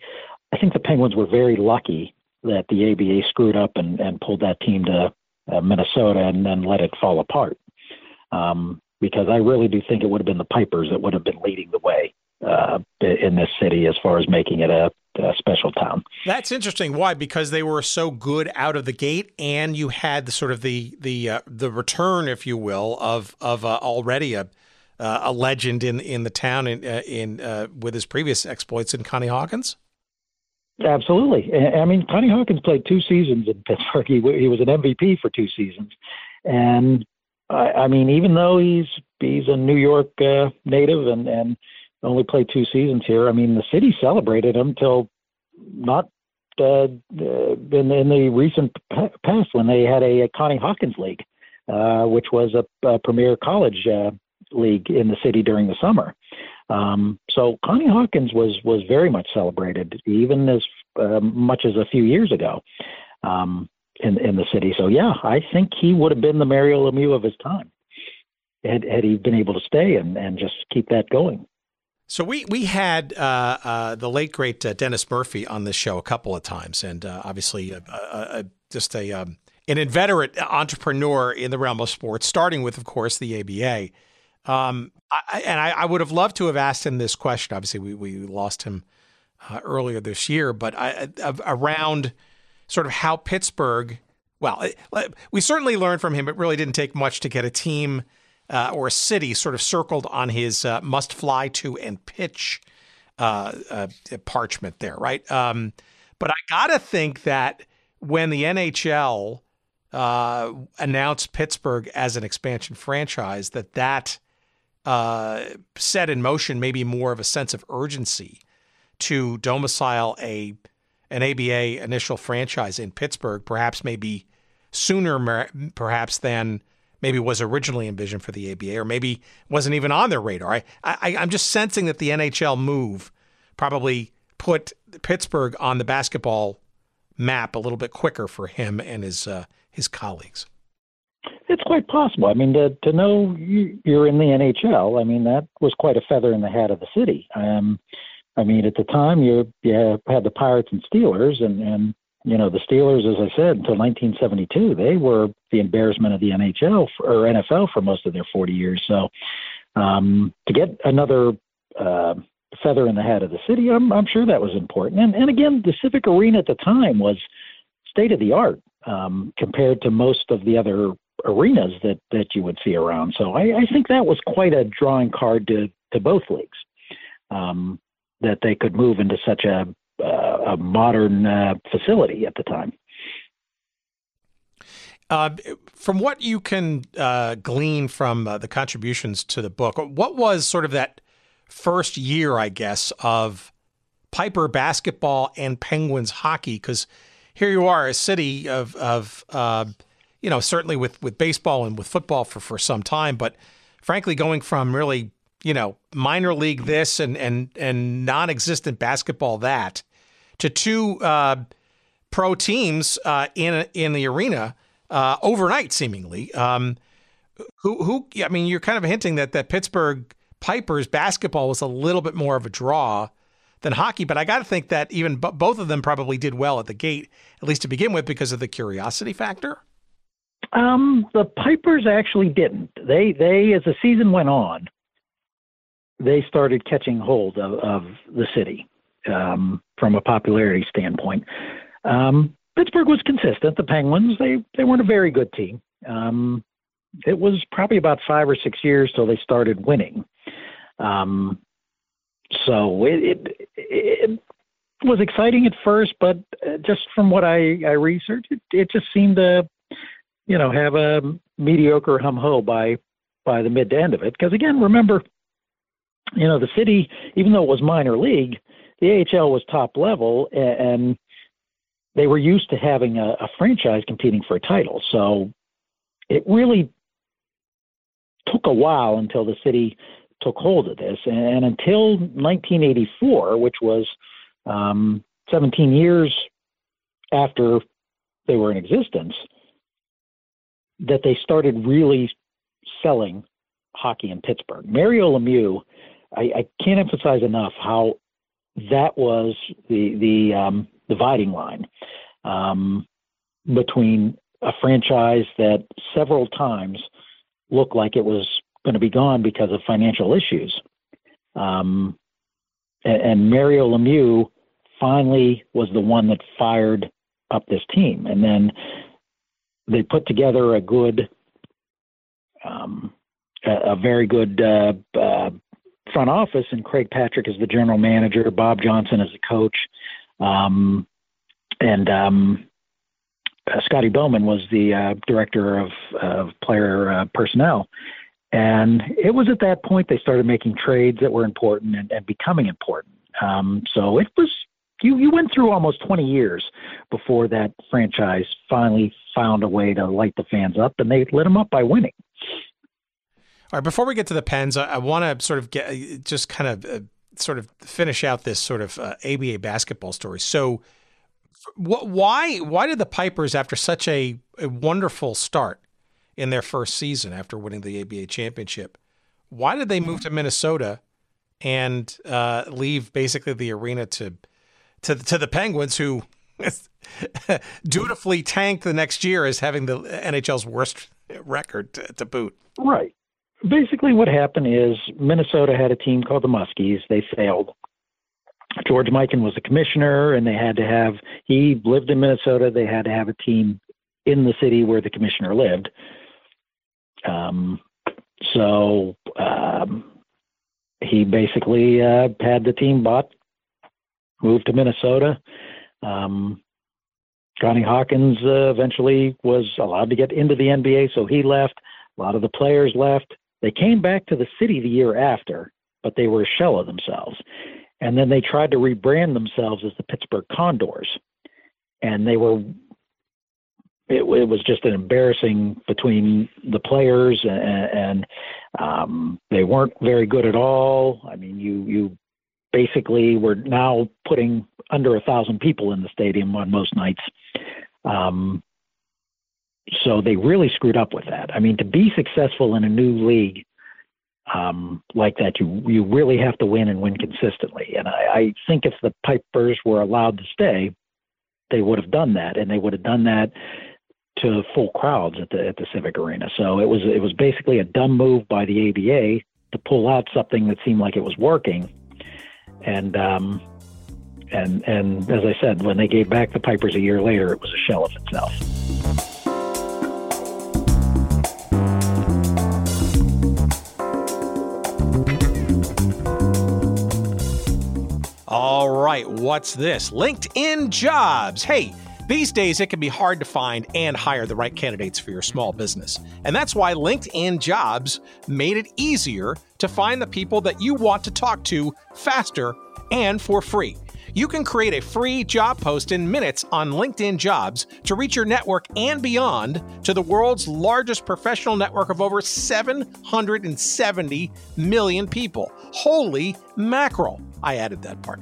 I think the Penguins were very lucky that the ABA screwed up and, and pulled that team to uh, Minnesota and then let it fall apart. Um, because I really do think it would have been the Pipers that would have been leading the way uh, in this city as far as making it a, a, special town. That's interesting. Why? Because they were so good out of the gate, and you had the sort of the the uh, the return, if you will, of of uh, already a uh, a legend in in the town in uh, in uh, with his previous exploits in Connie Hawkins. Absolutely. I mean, Connie Hawkins played two seasons in Pittsburgh. He, he was an MVP for two seasons, and I, I mean, even though he's he's a New York uh, native and and only played two seasons here, I mean, the city celebrated him till not uh, in in the recent past when they had a, a Connie Hawkins League, uh, which was a, a premier college uh, league in the city during the summer. Um, so Connie Hawkins was was very much celebrated, even as uh, much as a few years ago. Um, in in the city. So yeah, I think he would have been the Mario Lemieux of his time had had he been able to stay and and just keep that going. So we we had uh, uh, the late great uh, Dennis Murphy on this show a couple of times, and uh, obviously just a um, an inveterate entrepreneur in the realm of sports, starting with, of course, the ABA. Um, I, and I, I, would have loved to have asked him this question. Obviously, we we lost him uh, earlier this year, but I, around sort of how Pittsburgh, well, we certainly learned from him. It really didn't take much to get a team uh, or a city sort of circled on his uh, must fly to and pitch uh, uh parchment there, right? Um, but I got to think that when the NHL uh, announced Pittsburgh as an expansion franchise, that that uh, set in motion maybe more of a sense of urgency to domicile a an ABA initial franchise in Pittsburgh, perhaps maybe sooner, perhaps than maybe was originally envisioned for the ABA, or maybe wasn't even on their radar. I, I, I'm just sensing that the NHL move probably put Pittsburgh on the basketball map a little bit quicker for him and his uh, his colleagues. It's quite possible. I mean, to, to know you're in the NHL, I mean, that was quite a feather in the hat of the city. Um, I mean, at the time, you you had the Pirates and Steelers, and and you know the Steelers, as I said, until 1972, they were the embarrassment of the NHL for, or NFL for most of their 40 years. So um, to get another uh, feather in the hat of the city, I'm, I'm sure that was important. And and again, the Civic Arena at the time was state of the art um, compared to most of the other arenas that that you would see around. So I, I think that was quite a drawing card to to both leagues. Um, that they could move into such a, uh, a modern uh, facility at the time. Uh, from what you can uh, glean from uh, the contributions to the book, what was sort of that first year, I guess, of Piper basketball and Penguins hockey? Because here you are, a city of, of uh, you know, certainly with, with baseball and with football for, for some time, but frankly, going from really you know, minor league this and and and non-existent basketball that to two uh, pro teams uh, in in the arena uh, overnight, seemingly. Um, Who who? I mean, you're kind of hinting that that Pittsburgh Pipers basketball was a little bit more of a draw than hockey, but I got to think that even b- both of them probably did well at the gate, at least to begin with, because of the curiosity factor. Um, the Pipers actually didn't. They they as the season went on, they started catching hold of, of the city um, from a popularity standpoint. Um, Pittsburgh was consistent. The Penguins they they weren't a very good team. Um, it was probably about five or six years till they started winning. Um, so it, it, it was exciting at first, but uh, just from what I, I researched, it, it just seemed to, you know, have a mediocre hum ho by by the mid to end of it. Because again, remember, you know, the city, even though it was minor league, the AHL was top level, and they were used to having a, a franchise competing for a title. So it really took a while until the city took hold of this, and until 1984, which was um, 17 years after they were in existence, that they started really selling hockey in Pittsburgh. Mario Lemieux, I, I can't emphasize enough how that was the the um, dividing line um, between a franchise that several times looked like it was going to be gone because of financial issues. Um, and, and Mario Lemieux finally was the one that fired up this team, and then they put together a good, um, a, a, very good uh, uh, front office, and Craig Patrick is the general manager, Bob Johnson is the coach, um, and um, uh, Scotty Bowman was the uh, director of, of player uh, personnel. And it was at that point they started making trades that were important and, and becoming important. Um, so it was you you went through almost 20 years before that franchise finally found a way to light the fans up, and they lit them up by winning. All right, before we get to the Pens, I, I want to sort of get just kind of uh, sort of finish out this sort of uh, ABA basketball story. So, wh- why why did the Pipers, after such a, a wonderful start, in their first season after winning the ABA championship. Why did they move to Minnesota and uh, leave basically the arena to to to the Penguins, who dutifully tanked the next year as having the NHL's worst record to, to boot? Right. Basically, what happened is Minnesota had a team called the Muskies. They failed. George Mikan was the commissioner, and they had to have. He lived in Minnesota. They had to have a team in the city where the commissioner lived. Um, so um, he basically uh, had the team bought, moved to Minnesota. Um, Connie Hawkins uh, eventually was allowed to get into the NBA, so he left. A lot of the players left. They came back to the city the year after, but they were a shell of themselves. And then they tried to rebrand themselves as the Pittsburgh Condors. And they were it, it was just an embarrassing between the players and, and um, they weren't very good at all. I mean, you you basically we're now putting under a thousand people in the stadium on most nights. Um, so they really screwed up with that. I mean, to be successful in a new league um, like that, you you really have to win and win consistently. And I, I think if the Pipers were allowed to stay, they would have done that, and they would have done that to full crowds at the at the Civic Arena. So it was it was basically a dumb move by the ABA to pull out something that seemed like it was working, and um, and and as I said, when they gave back the Pipers a year later, it was a shell of itself. All right, what's this? LinkedIn Jobs. Hey. These days, it can be hard to find and hire the right candidates for your small business. And that's why LinkedIn Jobs made it easier to find the people that you want to talk to faster and for free. You can create a free job post in minutes on LinkedIn Jobs to reach your network and beyond to the world's largest professional network of over 770 million people. Holy mackerel! I added that part.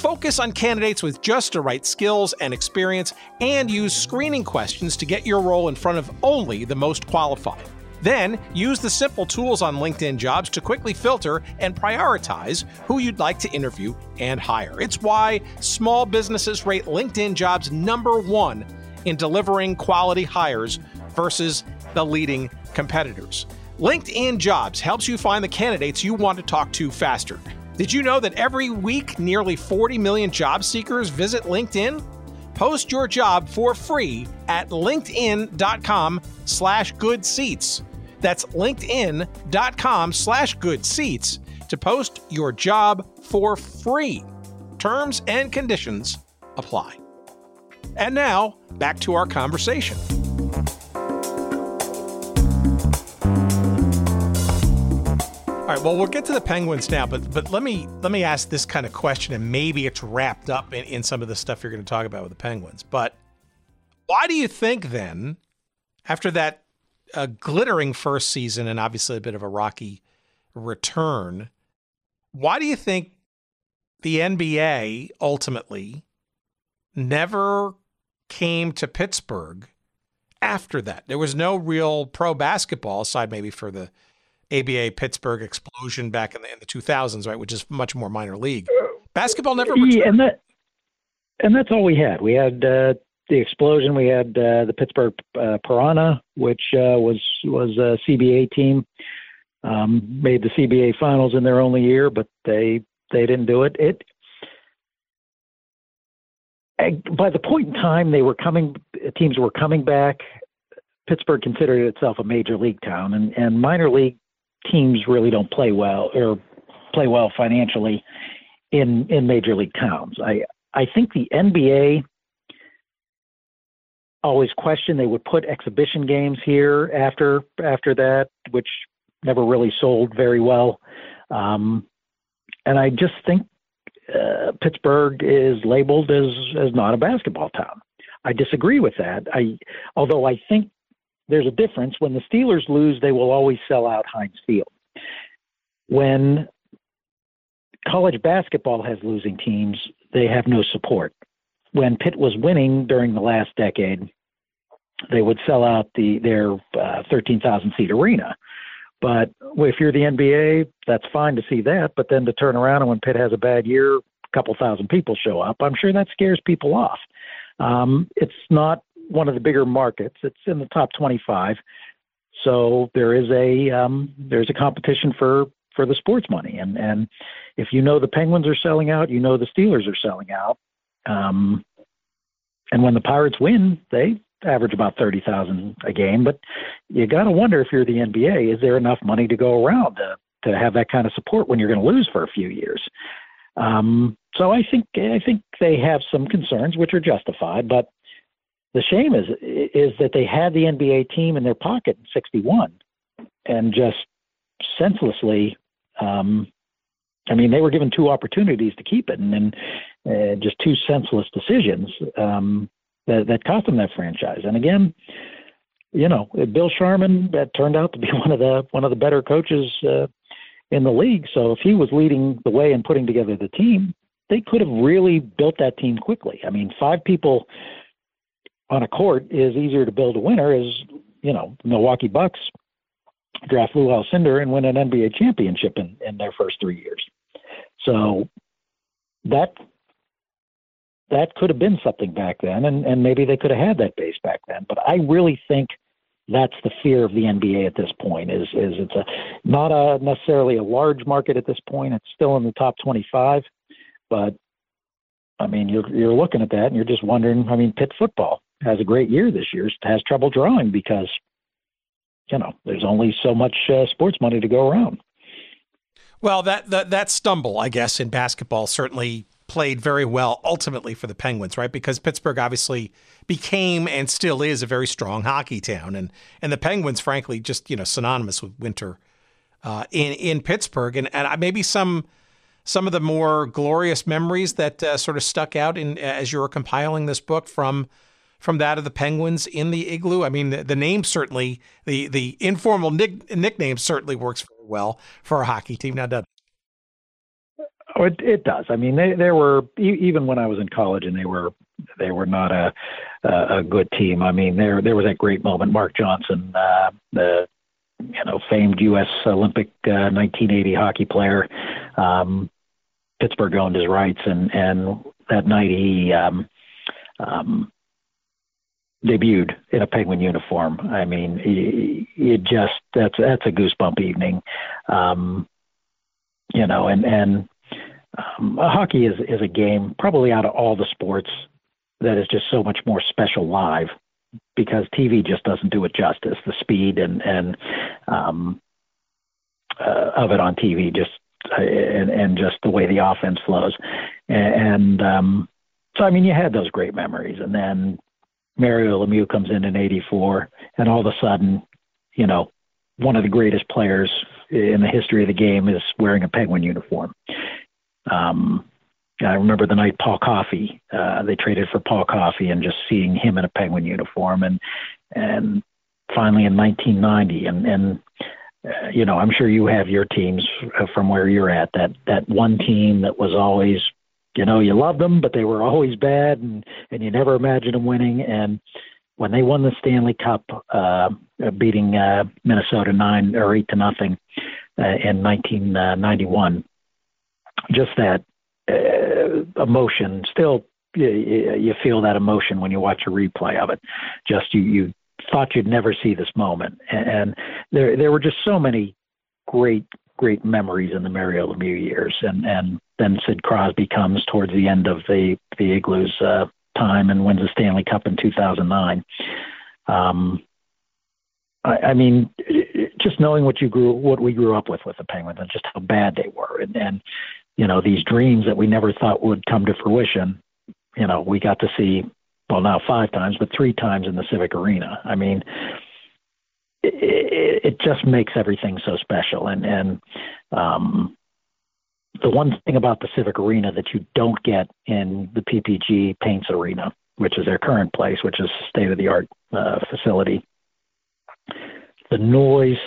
Focus on candidates with just the right skills and experience, and use screening questions to get your role in front of only the most qualified. Then use the simple tools on LinkedIn Jobs to quickly filter and prioritize who you'd like to interview and hire. It's why small businesses rate LinkedIn Jobs number one in delivering quality hires versus the leading competitors. LinkedIn Jobs helps you find the candidates you want to talk to faster. Did you know that every week nearly 40 million job seekers visit LinkedIn? Post your job for free at linkedin.com slash good seats. That's linkedin.com slash good seats to post your job for free. Terms and conditions apply. And now, back to our conversation. All right, well, we'll get to the Penguins now, but but let me let me ask this kind of question, and maybe it's wrapped up in, in some of the stuff you're going to talk about with the Penguins. But why do you think then, after that uh, glittering first season and obviously a bit of a rocky return, why do you think the NBA ultimately never came to Pittsburgh after that? There was no real pro basketball aside maybe for the ABA Pittsburgh Xplosion back in the, in the 2000s, right, which is much more minor league. Basketball never returned. Yeah, and that and that's all we had. We had uh, the Xplosion. We had uh, the Pittsburgh uh, Piranha, which uh, was was a CBA team. Um, made the CBA finals in their only year, but they they didn't do it. It by the point in time they were coming, teams were coming back. Pittsburgh considered itself a major league town, and, and minor league teams really don't play well or play well financially in in major league towns. I I think the NBA always questioned they would put exhibition games here after after that, which never really sold very well. Um, and I just think uh, Pittsburgh is labeled as as not a basketball town. I disagree with that. I although I think there's a difference. When the Steelers lose, they will always sell out Heinz Field. When college basketball has losing teams, they have no support. When Pitt was winning during the last decade, they would sell out the their uh, 13,000 seat arena. But if you're the NBA, that's fine to see that. But then to turn around and when Pitt has a bad year, a couple thousand people show up, I'm sure that scares people off. Um, it's not one of the bigger markets. It's in the top 25. So there is a um, there's a competition for for the sports money, and and if you know the Penguins are selling out, you know the Steelers are selling out. Um, and when the Pirates win, they average about thirty thousand a game. But you got to wonder if you're the NBA, is there enough money to go around to to have that kind of support when you're going to lose for a few years? Um, so I think I think they have some concerns, which are justified, but the shame is is that they had the NBA team in their pocket in '61 and just senselessly. Um, I mean, they were given two opportunities to keep it, and then uh, just two senseless decisions um, that, that cost them that franchise. And again, you know, Bill Sharman that turned out to be one of the one of the better coaches uh, in the league. So if he was leading the way and putting together the team, they could have really built that team quickly. I mean, five people on a court is easier to build a winner as you know Milwaukee Bucks draft Lou Alcindor and win an NBA championship in, in their first three years. So that that could have been something back then, and, and maybe they could have had that base back then. But I really think that's the fear of the NBA at this point. Is is it's a not a necessarily a large market at this point. It's still in the top 25, but I mean you're you're looking at that and you're just wondering. I mean, Pitt football has a great year this year has trouble drawing because you know there's only so much uh, sports money to go around. Well, that, that that stumble, I guess, in basketball certainly played very well ultimately for the Penguins, right? Because Pittsburgh obviously became and still is a very strong hockey town, and and the Penguins, frankly, just you know synonymous with winter uh, in in Pittsburgh, and and maybe some some of the more glorious memories that uh, sort of stuck out in as you were compiling this book from from that of the Penguins in the igloo? I mean, the, the name certainly, the the informal nick, nickname certainly works very well for a hockey team. Now, does Oh, it, it does. I mean, they, there were even when I was in college, and they were they were not a a, a good team. I mean, there there was that great moment. Mark Johnson, uh, the you know, famed U.S. Olympic uh, 1980 hockey player. Um, Pittsburgh owned his rights, and and that night he um, um, debuted in a Penguin uniform. I mean, it just that's that's a goosebump evening, um, you know. And and um, hockey is is a game probably out of all the sports that is just so much more special live because TV just doesn't do it justice. The speed and and um, uh, of it on TV just uh, and and just the way the offense flows, and, and um, so I mean you had those great memories, and then Mario Lemieux comes in in '84, and all of a sudden, you know, one of the greatest players in the history of the game is wearing a Penguin uniform. Um, I remember the night Paul Coffey, uh, they traded for Paul Coffey, and just seeing him in a Penguin uniform, and and finally in 1990, and and uh, you know, I'm sure you have your teams from where you're at. That that one team that was always you know, you loved them, but they were always bad, and and you never imagined them winning. And when they won the Stanley Cup, uh, beating uh, Minnesota nine or eight to nothing uh, in 1991, just that uh, emotion. Still, you, you feel that emotion when you watch a replay of it. Just you you thought you'd never see this moment, and, and there there were just so many great great memories in the Mario Lemieux years, and and then Sid Crosby comes towards the end of the the Igloos uh, time and wins the Stanley Cup in 2009. Um, I, I mean, just knowing what you grew, what we grew up with with the Penguins, and just how bad they were, and and you know these dreams that we never thought would come to fruition. You know, we got to see well now five times, but three times in the Civic Arena. I mean, it, it just makes everything so special. And and um, the one thing about the Civic Arena that you don't get in the PPG Paints Arena, which is their current place, which is state of the art uh, facility, the noise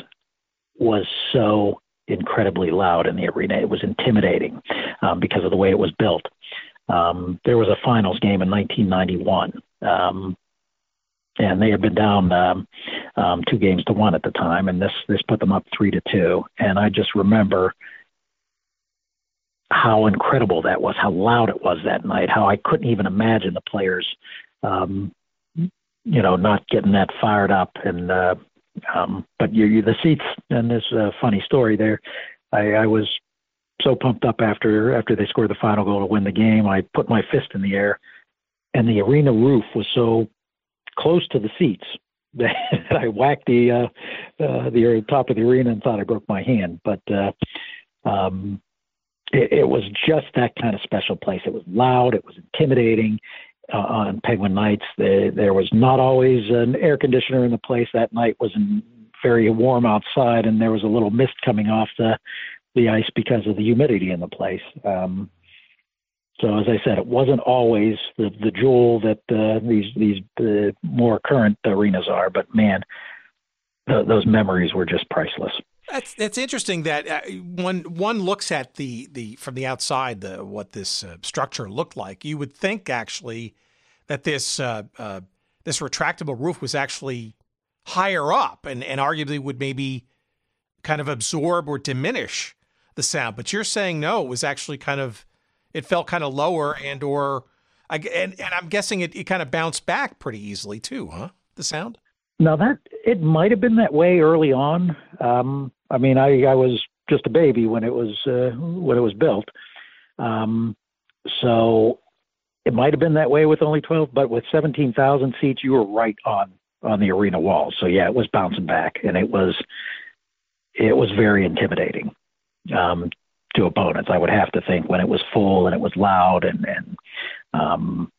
was so incredibly loud in the arena. It was intimidating um, because of the way it was built. Um, there was a finals game in 1991. Um, and they had been down um, um, two games to one at the time, and this this put them up three to two. And I just remember how incredible that was, how loud it was that night, how I couldn't even imagine the players, um, you know, not getting that fired up. And uh, um, but you, you the seats, and this uh, funny story there. I, I was so pumped up after after they scored the final goal to win the game. I put my fist in the air, and the arena roof was so close to the seats. That I whacked the uh, uh, the top of the arena and thought I broke my hand, but uh, um, it, it was just that kind of special place. It was loud, it was intimidating. Uh, on Penguin nights, the, there was not always an air conditioner in the place. That night was very warm outside, and there was a little mist coming off the the ice because of the humidity in the place. Um, so as I said, it wasn't always the the jewel that uh, these these uh, more current arenas are, but man, the, those memories were just priceless. That's that's interesting. That uh, when one looks at the the from the outside, the what this uh, structure looked like, you would think actually that this uh, uh, this retractable roof was actually higher up, and and arguably would maybe kind of absorb or diminish the sound. But you're saying no, it was actually kind of it felt kind of lower and or and and I'm guessing it, it kind of bounced back pretty easily too, huh? The sound. Now that it might have been that way early on. Um, I mean, I I was just a baby when it was uh, when it was built, um, so it might have been that way with only 12, but with 17,000 seats, you were right on on the arena wall. So yeah, it was bouncing back, and it was it was very intimidating. Um, to opponents. I would have to think when it was full and it was loud and and um,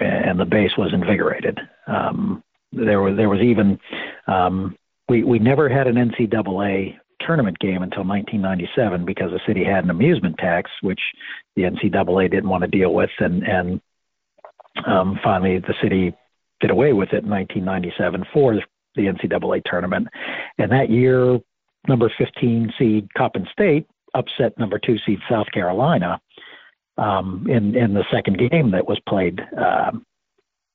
and the base was invigorated. Um, there was there was even um, we we never had an NCAA tournament game until 1997 because the city had an amusement tax, which the NCAA didn't want to deal with, and and um, finally the city did away with it in 1997 for the NCAA tournament. And that year, number 15 seed Coppin State upset number two seed South Carolina um, in in the second game that was played um,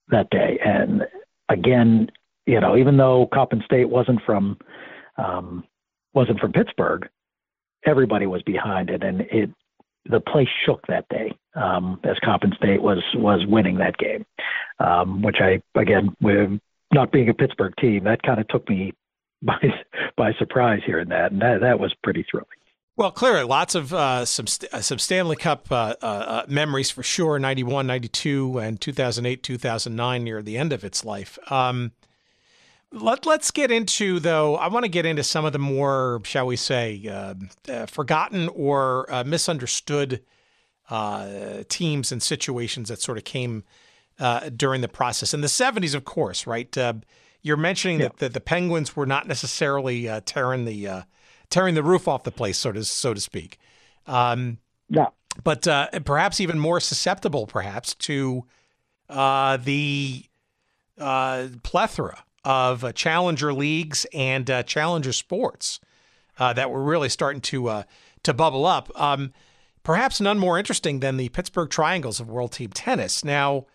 that day. And again, you know, even though Coppin State wasn't from um, wasn't from Pittsburgh, everybody was behind it, and it the place shook that day um, as Coppin State was was winning that game, um, which I again with not being a Pittsburgh team, that kind of took me by by surprise hearing that, and that that was pretty thrilling. Well, clearly, lots of uh, some uh, some Stanley Cup uh, uh, uh memories for sure. 91, 92, and 2008, 2009 near the end of its life. Um, let, us get into, though, I want to get into some of the more, shall we say, uh, forgotten or misunderstood teams and situations that sort of came during the process. In the 70s, of course, right? you're mentioning yeah. that the, the, Penguins were not necessarily tearing the tearing the roof off the place, so to so to speak. Um, yeah. But uh, perhaps even more susceptible, perhaps, to uh, the uh, plethora of uh, challenger leagues and uh, challenger sports uh, that were really starting to to bubble up. Um, perhaps none more interesting than the Pittsburgh Triangles of World Team Tennis. Now,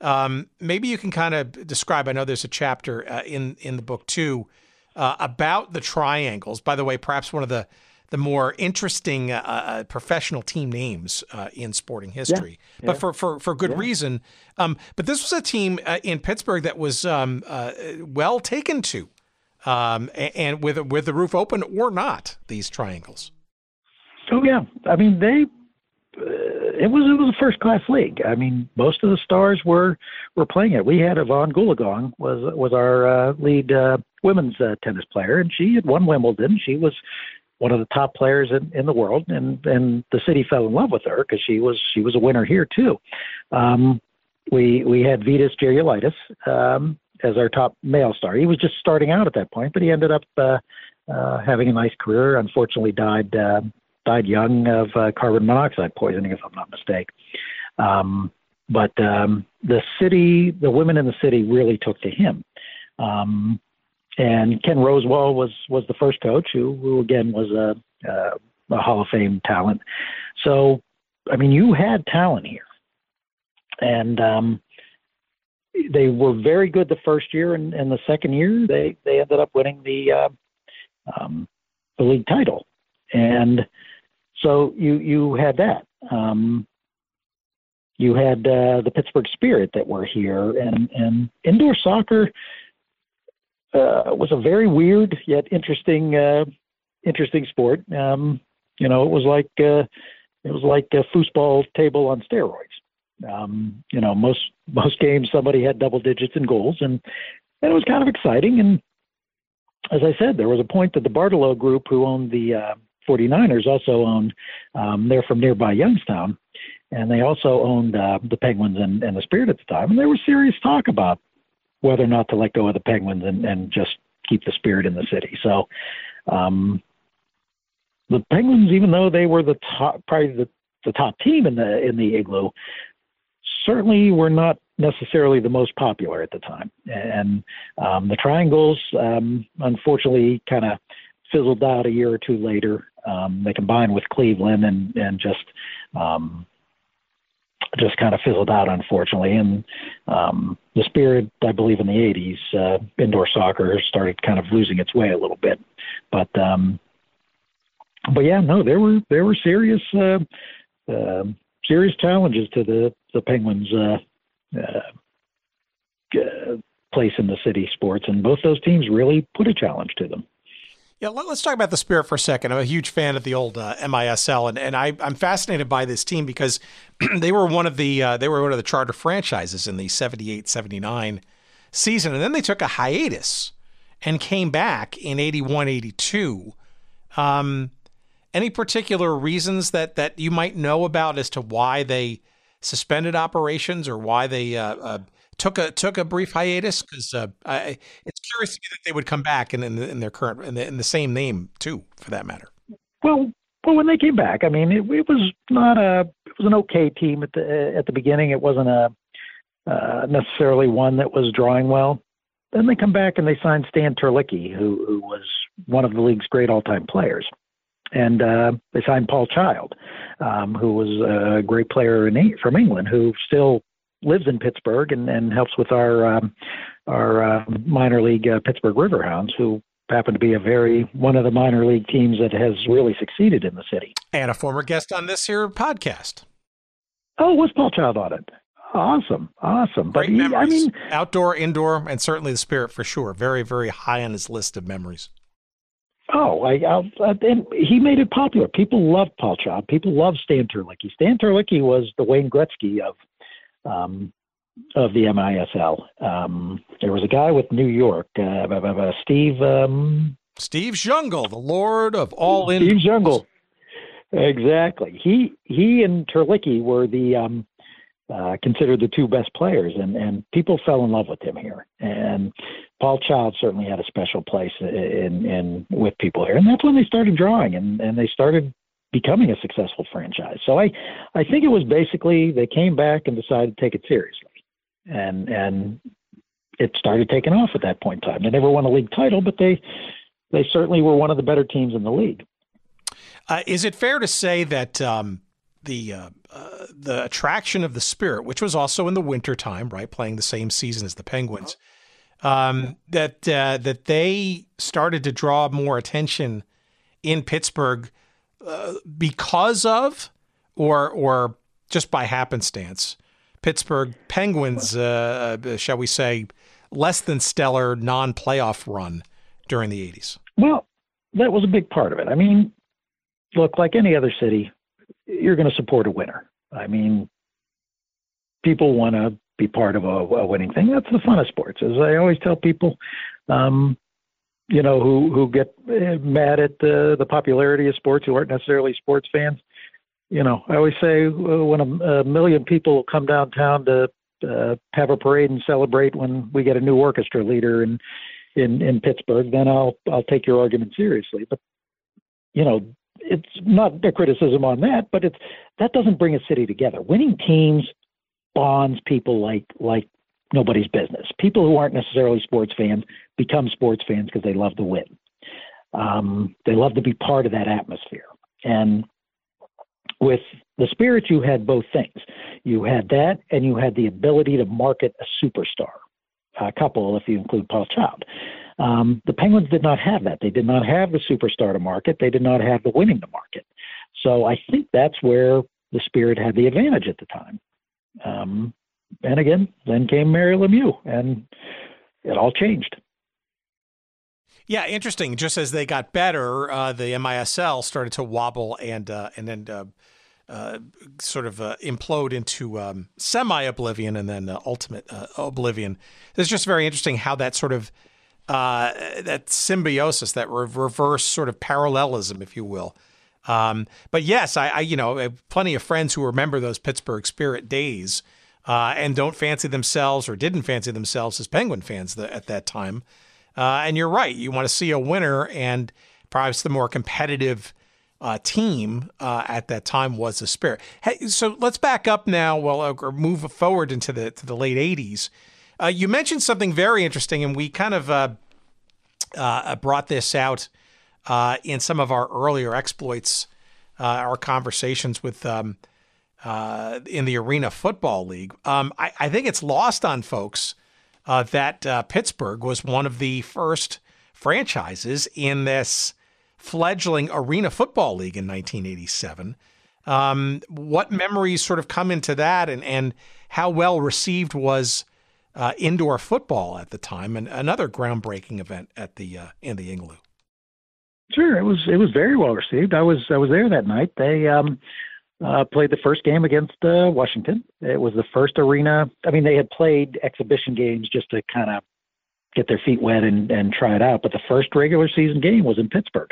um, maybe you can kind of describe. I know there's a chapter in in the book too uh, about the Triangles. By the way, perhaps one of the the more interesting uh, uh professional team names uh, in sporting history, yeah, yeah. but for for for good yeah. reason. Um, but this was a team uh, in Pittsburgh that was um, uh, well taken to, um, and with with the roof open or not, these Triangles. Oh yeah, I mean they it was it was a first class league. I mean, most of the stars were were playing it. We had Evonne Goolagong was was our uh, lead uh, women's uh, tennis player, and she had won Wimbledon. She was one of the top players in, in the world, and and the city fell in love with her because she was she was a winner here too. Um, we we had Vitas Gerulaitis um, as our top male star. He was just starting out at that point, but he ended up uh, uh, having a nice career. Unfortunately, died uh, died young of uh, carbon monoxide poisoning, if I'm not mistaken. Um, but um, the city, the women in the city really took to him. Um, and Ken Rosewall was was the first coach, who, who again was a, a, a Hall of Fame talent. So, I mean, you had talent here, and um, they were very good the first year, and, and the second year they they ended up winning the uh, um, the league title. And so you you had that. Um, you had uh, the Pittsburgh Spirit that were here, and and indoor soccer uh, was a very weird yet interesting uh, interesting sport. Um, you know, it was like uh, it was like a foosball table on steroids. Um, you know, most most games somebody had double digits in goals, and, and it was kind of exciting. And as I said, there was a point that the DeBartolo Group, who owned the uh, 49ers also owned, um, they're from nearby Youngstown, and they also owned uh, the Penguins and, and the Spirit at the time. And there was serious talk about whether or not to let go of the Penguins and, and just keep the Spirit in the city. So um, the Penguins, even though they were the top, probably the, the top team in the in the igloo, certainly were not necessarily the most popular at the time. And um, the Triangles, um, unfortunately, kind of fizzled out a year or two later. Um, they combined with Cleveland and and just um, just kind of fizzled out, unfortunately. And um, the spirit, I believe, in the '80s, uh, indoor soccer started kind of losing its way a little bit. But um, but yeah, no, there were there were serious uh, uh, serious challenges to the the Penguins. Uh, uh, place in the city sports, and both those teams really put a challenge to them. Yeah, let, us talk about the Spirit for a second. I'm a huge fan of the old uh, MISL, and, and I, am fascinated by this team because they were one of the uh, they were one of the charter franchises in the 78 79 season, and then they took a hiatus and came back in 81 82. Um, any particular reasons that that you might know about as to why they suspended operations or why they uh, uh took a took a brief hiatus because uh, curious that they would come back in, in, in their current in the, in the, same name too, for that matter. Well, well, when they came back, I mean, it, it was not a it was an okay team at the at the beginning. It wasn't a uh, necessarily one that was drawing well. Then they come back and they signed Stan Terlecki, who who was one of the league's great all time players and uh, they signed Paul Child, um, who was a great player in, from England, who still lives in Pittsburgh and, and helps with our um, our uh, minor league uh, Pittsburgh Riverhounds, who happen to be a very one of the minor league teams that has really succeeded in the city. And a former guest on this here podcast. Oh, was Paul Child on it? Awesome, awesome. Great but he, I mean, outdoor, indoor, and certainly the spirit for sure. Very, very high on his list of memories. Oh, I, I, and he made it popular. People loved Paul Child. People loved Stan Terlecki. Stan Terlecki was the Wayne Gretzky of um, of the MISL. Um, there was a guy with New York, uh, Steve. Um, Steve Zungul, the Lord of all in. Steve Zungul, Exactly. He he and Terlecki were the um, uh, considered the two best players, and and people fell in love with him here. And Paul Child certainly had a special place in in with people here, and that's when they started drawing, and and they started becoming a successful franchise. So I I think it was basically they came back and decided to take it seriously and and it started taking off at that point in time. They never won a league title, but they they certainly were one of the better teams in the league. Uh, is it fair to say that um, the uh, uh, the attraction of the Spirit, which was also in the wintertime, right, playing the same season as the Penguins, um, that uh, that they started to draw more attention in Pittsburgh uh, because of, or or just by happenstance? Pittsburgh Penguins, uh, uh, shall we say, less than stellar non playoff run during the 80s? Well, that was a big part of it. I mean, look, like any other city, you're going to support a winner. I mean, people want to be part of a, a, winning thing. That's the fun of sports. As I always tell people, um, you know, who who get eh, mad at the the popularity of sports, who aren't necessarily sports fans you know, I always say uh, when a, a million people come downtown to uh, have a parade and celebrate when we get a new orchestra leader in in in Pittsburgh, then I'll I'll take your argument seriously. But you know, it's not a criticism on that, but it's that doesn't bring a city together. Winning teams bonds people like like nobody's business. People who aren't necessarily sports fans become sports fans because they love to win. Um, they love to be part of that atmosphere. And with the Spirit, you had both things. You had that, and you had the ability to market a superstar, a couple, if you include Paul Child. Um, the Penguins did not have that. They did not have the superstar to market. They did not have the winning to market. So I think that's where the Spirit had the advantage at the time. Um, and again, then came Mario Lemieux, and it all changed. Yeah, interesting. Just as they got better, uh, the MISL started to wobble and uh, and then uh, uh sort of uh, implode into um, semi oblivion and then uh, ultimate oblivion. It's just very interesting how that sort of that symbiosis, that re- reverse sort of parallelism, if you will. Um, but yes, I, I, you know have plenty of friends who remember those Pittsburgh Spirit days and don't fancy themselves or didn't fancy themselves as Penguin fans at that time. Uh, and you're right. You want to see a winner, and perhaps the more competitive uh, team uh, at that time was the Spirit. Hey, so let's back up now, well, uh, or move forward into the to the late '80s. Uh, you mentioned something very interesting, and we kind of uh, brought this out in some of our earlier exploits, our conversations with. Um, in the Arena Football League, um, I, I think it's lost on folks uh, that uh, Pittsburgh was one of the first franchises in this fledgling Arena Football League in 1987. Um, what memories sort of come into that, and, and how well received was uh, indoor football at the time, and another groundbreaking event at the uh, in the Igloo. Sure, it was it was very well received. I was I was there that night. They um, uh, played the first game against uh, Washington. It was the first arena. I mean, they had played exhibition games just to kind of get their feet wet and, and try it out. But the first regular season game was in Pittsburgh,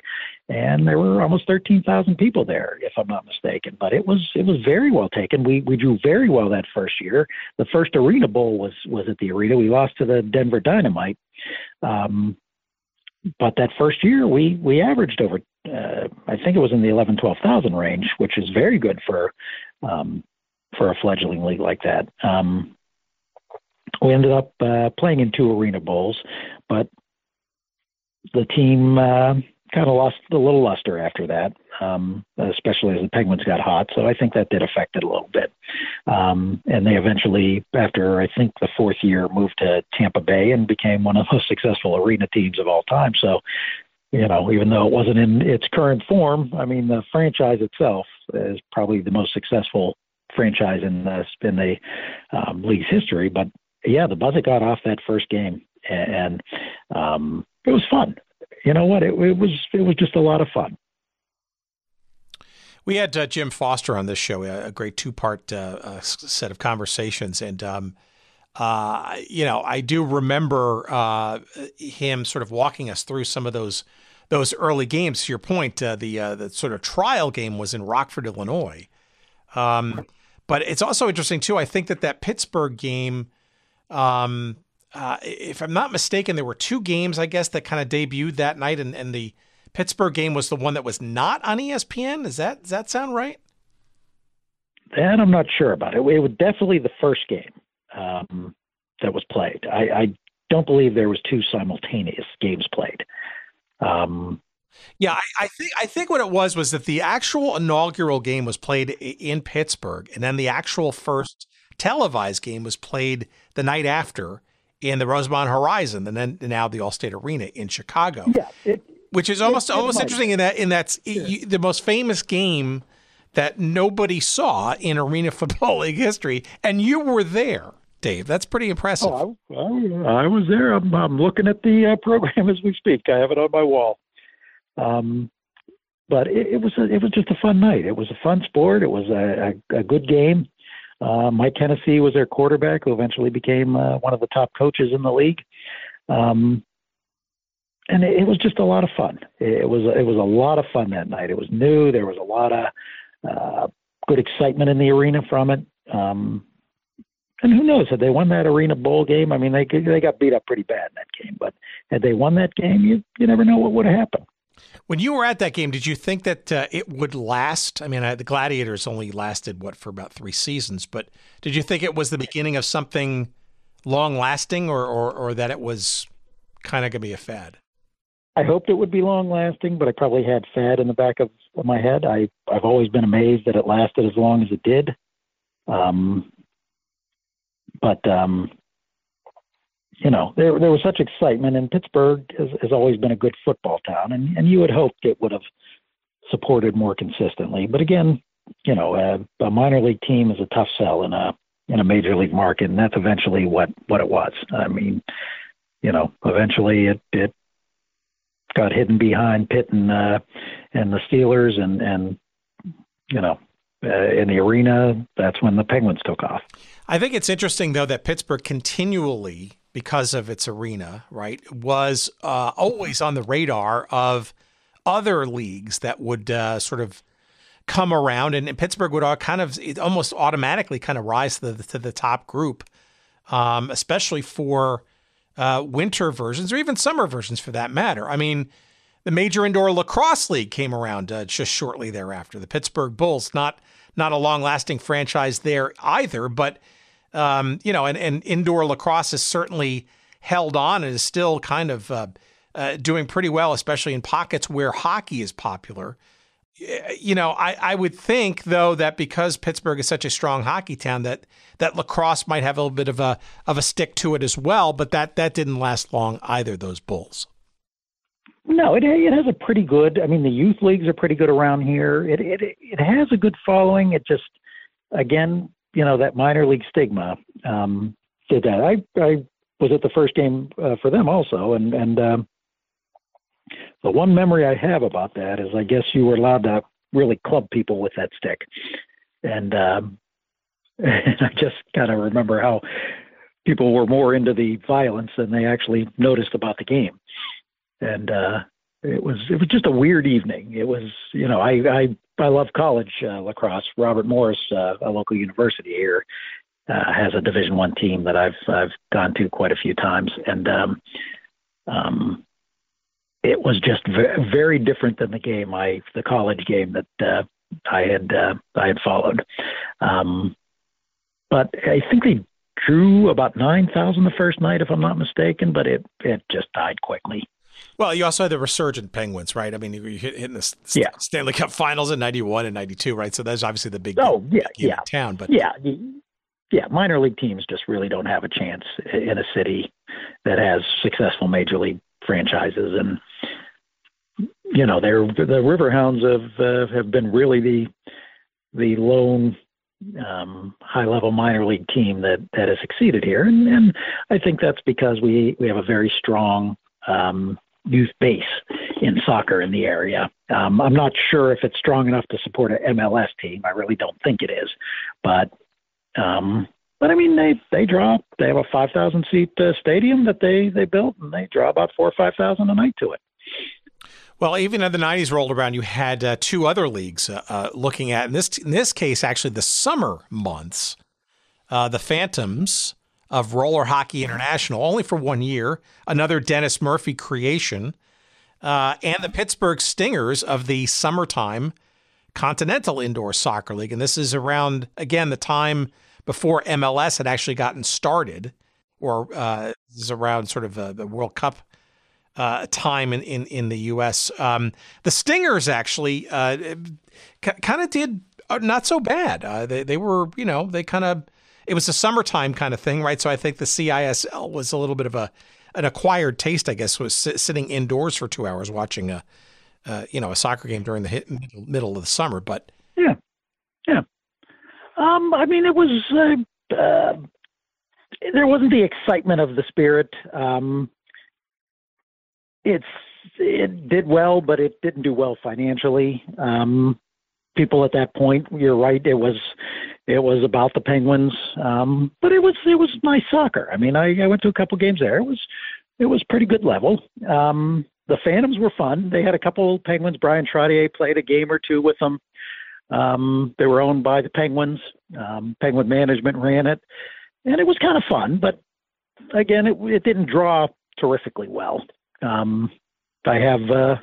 and there were almost thirteen thousand people there, if I'm not mistaken. But it was it was very well taken. We we drew very well that first year. The first Arena Bowl was was at the arena. We lost to the Denver Dynamite. Um, but that first year we we averaged over uh, I think it was in the 11 12,000 range which is very good for um, for a fledgling league like that. Um, we ended up uh, playing in two arena bowls but the team uh, kind of lost a little luster after that, um, especially as the Penguins got hot. So I think that did affect it a little bit. Um, and they eventually, after I think the fourth year, moved to Tampa Bay and became one of the most successful arena teams of all time. So, you know, even though it wasn't in its current form, I mean, the franchise itself is probably the most successful franchise in the in the um, league's history. But yeah, the Buzz got off that first game, and, um, it was fun. You know what? It, it, was it was just a lot of fun. We had uh, Jim Foster on this show, a, great two part uh, uh, set of conversations, and um, uh, you know, I do remember uh, him sort of walking us through some of those those early games. To your point, uh, the the sort of trial game was in Rockford, Illinois. Um, but it's also interesting too. I think that that Pittsburgh game, um, uh, if I'm not mistaken, there were two games I guess that kind of debuted that night, and, and the Pittsburgh game was the one that was not on ESPN. Is that does that sound right? That I'm not sure about. It, it was definitely the first game um, that was played. I, I, don't believe there was two simultaneous games played. Um, yeah, I, I, think I think what it was was that the actual inaugural game was played in Pittsburgh, and then the actual first televised game was played the night after in the Rosemont Horizon, and then now the Allstate Arena in Chicago. Yeah, it, which is almost it, it almost interesting in that in that's yeah. the most famous game that nobody saw in Arena Football League history, and you were there. Dave, that's pretty impressive. Oh, I, I, I was there. I'm, I'm looking at the uh, program as we speak. I have it on my wall. Um, but it, it was a, it was just a fun night. It was a fun sport. It was a, a, a good game. Uh, Mike Hohensee was their quarterback, who eventually became uh, one of the top coaches in the league. Um, and it, it was just a lot of fun. It, was it was a lot of fun that night. It was new. There was a lot of uh, good excitement in the arena from it. Um, and who knows? Had they won that arena bowl game, I mean, they they got beat up pretty bad in that game. But had they won that game, you you never know what would have happened. When you were at that game, did you think that uh, it would last? I mean, uh, the Gladiators only lasted what for about three seasons, but did you think it was the beginning of something long lasting, or, or or that it was kind of going to be a fad? I hoped it would be long lasting, but I probably had fad in the back of my head. I I've always been amazed that it lasted as long as it did. Um, but um, you know, there there was such excitement, and Pittsburgh has, has always been a good football town, and and you would hope it would have supported more consistently. But again, you know, a, a minor league team is a tough sell in a in a major league market, and that's eventually what what it was. I mean, you know, eventually it it got hidden behind Pitt and uh, and the Steelers, and and you know, uh, in the arena, that's when the Penguins took off. I think it's interesting though that Pittsburgh continually because of its arena, right, was uh, always on the radar of other leagues that would uh, sort of come around, and, and, Pittsburgh would all kind of almost automatically kind of rise to the, to the top group, um, especially for uh, winter versions or even summer versions for that matter. I mean, the Major Indoor Lacrosse League came around uh, just shortly thereafter. The Pittsburgh Bulls, not not a long lasting franchise there either, but um, you know, and, and indoor lacrosse has certainly held on and is still kind of uh, uh, doing pretty well, especially in pockets where hockey is popular. You know, I, I would think though that because Pittsburgh is such a strong hockey town that that lacrosse might have a little bit of a of a stick to it as well, but that that didn't last long either. Those Bulls. No, it it has a pretty good. I mean, the youth leagues are pretty good around here. It it it has a good following. It just again you know that minor league stigma um, did that. I I was at the first game uh, for them also, and and um, the one memory I have about that is I guess you were allowed to really club people with that stick, and um, and I just kind of remember how people were more into the violence than they actually noticed about the game, and uh, it was it was just a weird evening. It was you know I I I love college uh, lacrosse. Robert Morris, uh, a local university here, uh, has a Division One team that I've I've gone to quite a few times, and um, um, it was just v- very different than the game I the college game that uh, I had uh, I had followed. Um, but I think they drew about nine thousand the first night, if I'm not mistaken. But it it just died quickly. Well, you also had the resurgent Penguins, right? I mean, you hit hitting the yeah. Stanley Cup Finals in '91 and '92, right? So that's obviously the big oh yeah big yeah town, but yeah yeah minor league teams just really don't have a chance in a city that has successful major league franchises and you know they're the Riverhounds have uh, have been really the the lone um, high level minor league team that that has succeeded here and, and I think that's because we we have a very strong um, youth base in soccer in the area. Um, I'm not sure if it's strong enough to support an MLS team. I really don't think it is, but um, but I mean they they draw they have a 5,000 seat uh, stadium that they they built and they draw about four or five thousand a night to it. Well, even as the '90s rolled around, you had uh, two other leagues uh, uh, looking at in this in this case actually the summer months, uh, the Phantoms of Roller Hockey International, only for one year, another Dennis Murphy creation, uh, and the Pittsburgh Stingers of the summertime Continental Indoor Soccer League. And this is around, again, the time before MLS had actually gotten started, or uh, is around sort of uh, the World Cup uh, time in, in, in the U.S. Um, the Stingers actually uh, c- kind of did uh, not so bad. Uh, they, they were, you know, they kind of it was a summertime kind of thing, right? So I think the CISL was a little bit of a an acquired taste, I guess, was sitting indoors for two hours watching a uh, you know a soccer game during the hit, middle, of the summer. But yeah, yeah. Um, I mean, it was uh, uh, there wasn't the excitement of the spirit. Um, it's it did well, but it didn't do well financially. Um, people at that point, you're right. It was it was about the Penguins, um, but it was it was nice soccer. I mean, I, I went to a couple games there. It was it was pretty good level. Um, the Phantoms were fun. They had a couple Penguins. Bryan Trottier played a game or two with them. Um, they were owned by the Penguins. Um, Penguin management ran it, and it was kind of fun. But again, it, it didn't draw terrifically well. Um, I have uh,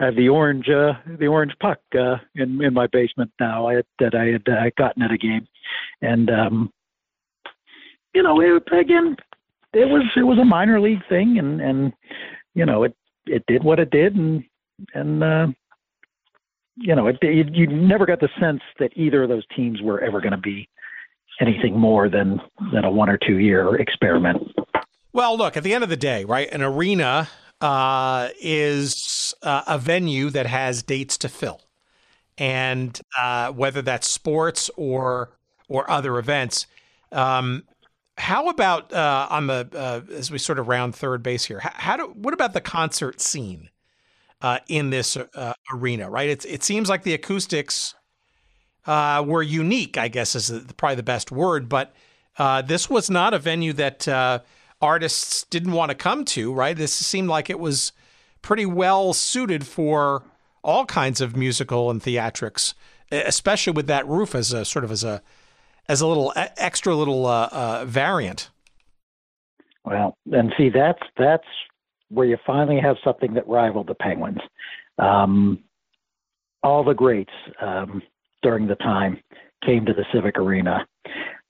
I have the orange uh, the orange puck uh, in in my basement now I, had, that I had uh, gotten at a game, and um, you know it, again it was it was a minor league thing, and and you know it it did what it did, and and uh, you know it, it you never got the sense that either of those teams were ever going to be anything more than than a one or two year experiment. Well, look, at the end of the day, right? An arena uh, is uh, a venue that has dates to fill, and uh, whether that's sports or or other events. Um, how about uh, on the uh, as we sort of round third base here? How, how do what about the concert scene uh, in this arena? Right, it it seems like the acoustics were unique. I guess is probably the best word, but this was not a venue that artists didn't want to come to, right? This seemed like it was pretty well suited for all kinds of musical and theatrics, especially with that roof as a sort of as a as a little extra little uh, uh, variant. Well, and see that's that's where you finally have something that rivaled the Penguins. Um, all the greats um, during the time came to the Civic Arena.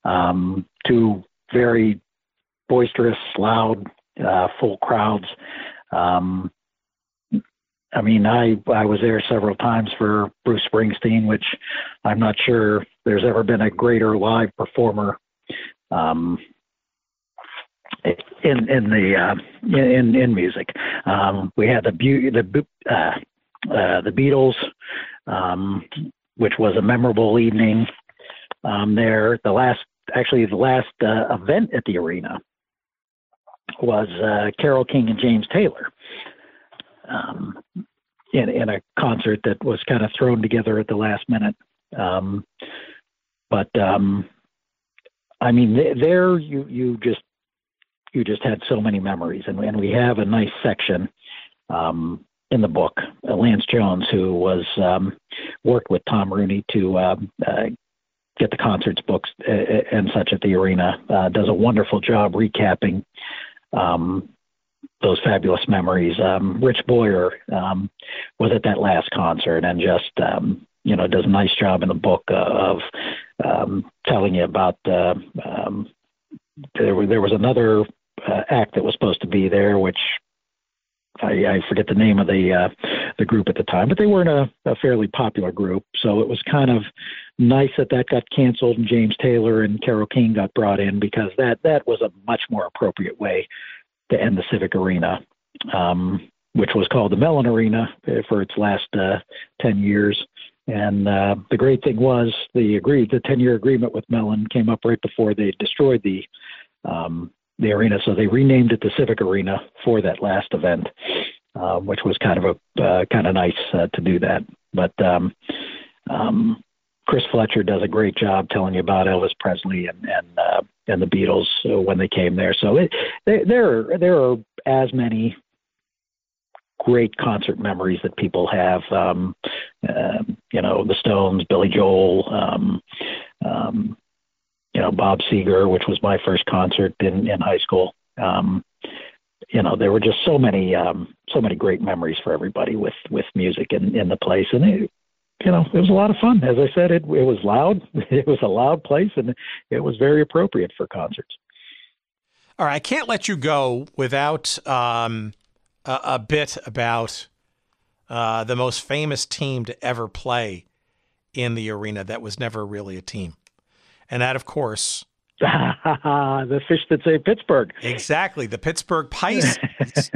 Um, two very boisterous, loud, uh, full crowds. Um, I mean, I I was there several times for Bruce Springsteen, which I'm not sure there's ever been a greater live performer um, in in the uh, in in music. Um, we had the the uh, uh, the Beatles, um, which was a memorable evening um, there. The last actually the last uh, event at the arena was uh, Carole King and James Taylor um, in, in a concert that was kind of thrown together at the last minute. Um, but um, I mean, there you you just you just had so many memories, and, and we have a nice section um, in the book. Uh, Lance Jones, who was um, worked with Tom Rooney to uh, uh, get the concerts books uh, and such at the arena, uh, does a wonderful job recapping um, those fabulous memories. Um, Rich Boyer um, was at that last concert and just um, you know does a nice job in the book uh, of um, telling you about. Uh, um, there, there was another uh, act that was supposed to be there, which I, I forget the name of the uh, the group at the time, but they weren't a, a fairly popular group, so it was kind of nice that that got canceled and James Taylor and Carole King got brought in because that that was a much more appropriate way to end the Civic Arena, um, which was called the Mellon Arena for its last uh, ten years. And uh, the great thing was the agreed the ten year agreement with Mellon came up right before they destroyed the um, the arena, so they renamed it the Civic Arena for that last event, uh, which was kind of a uh, kind of nice uh, to do that. But um, um, Chris Fletcher does a great job telling you about Elvis Presley and and uh, and the Beatles uh, when they came there. So it, they, there there are as many great concert memories that people have. Um, uh, you know, the Stones, Billy Joel, um, um, you know, Bob Seger, which was my first concert in, in high school. Um, you know, there were just so many, um, so many great memories for everybody with, with music in, in the place. And it, you know, it was a lot of fun. As I said, it, it was loud. It was a loud place and it was very appropriate for concerts. All right. I can't let you go without, um, a, a bit about, uh, the most famous team to ever play in the arena that was never really a team and that, of course, the fish that say Pittsburgh. Exactly, the Pittsburgh Pisces.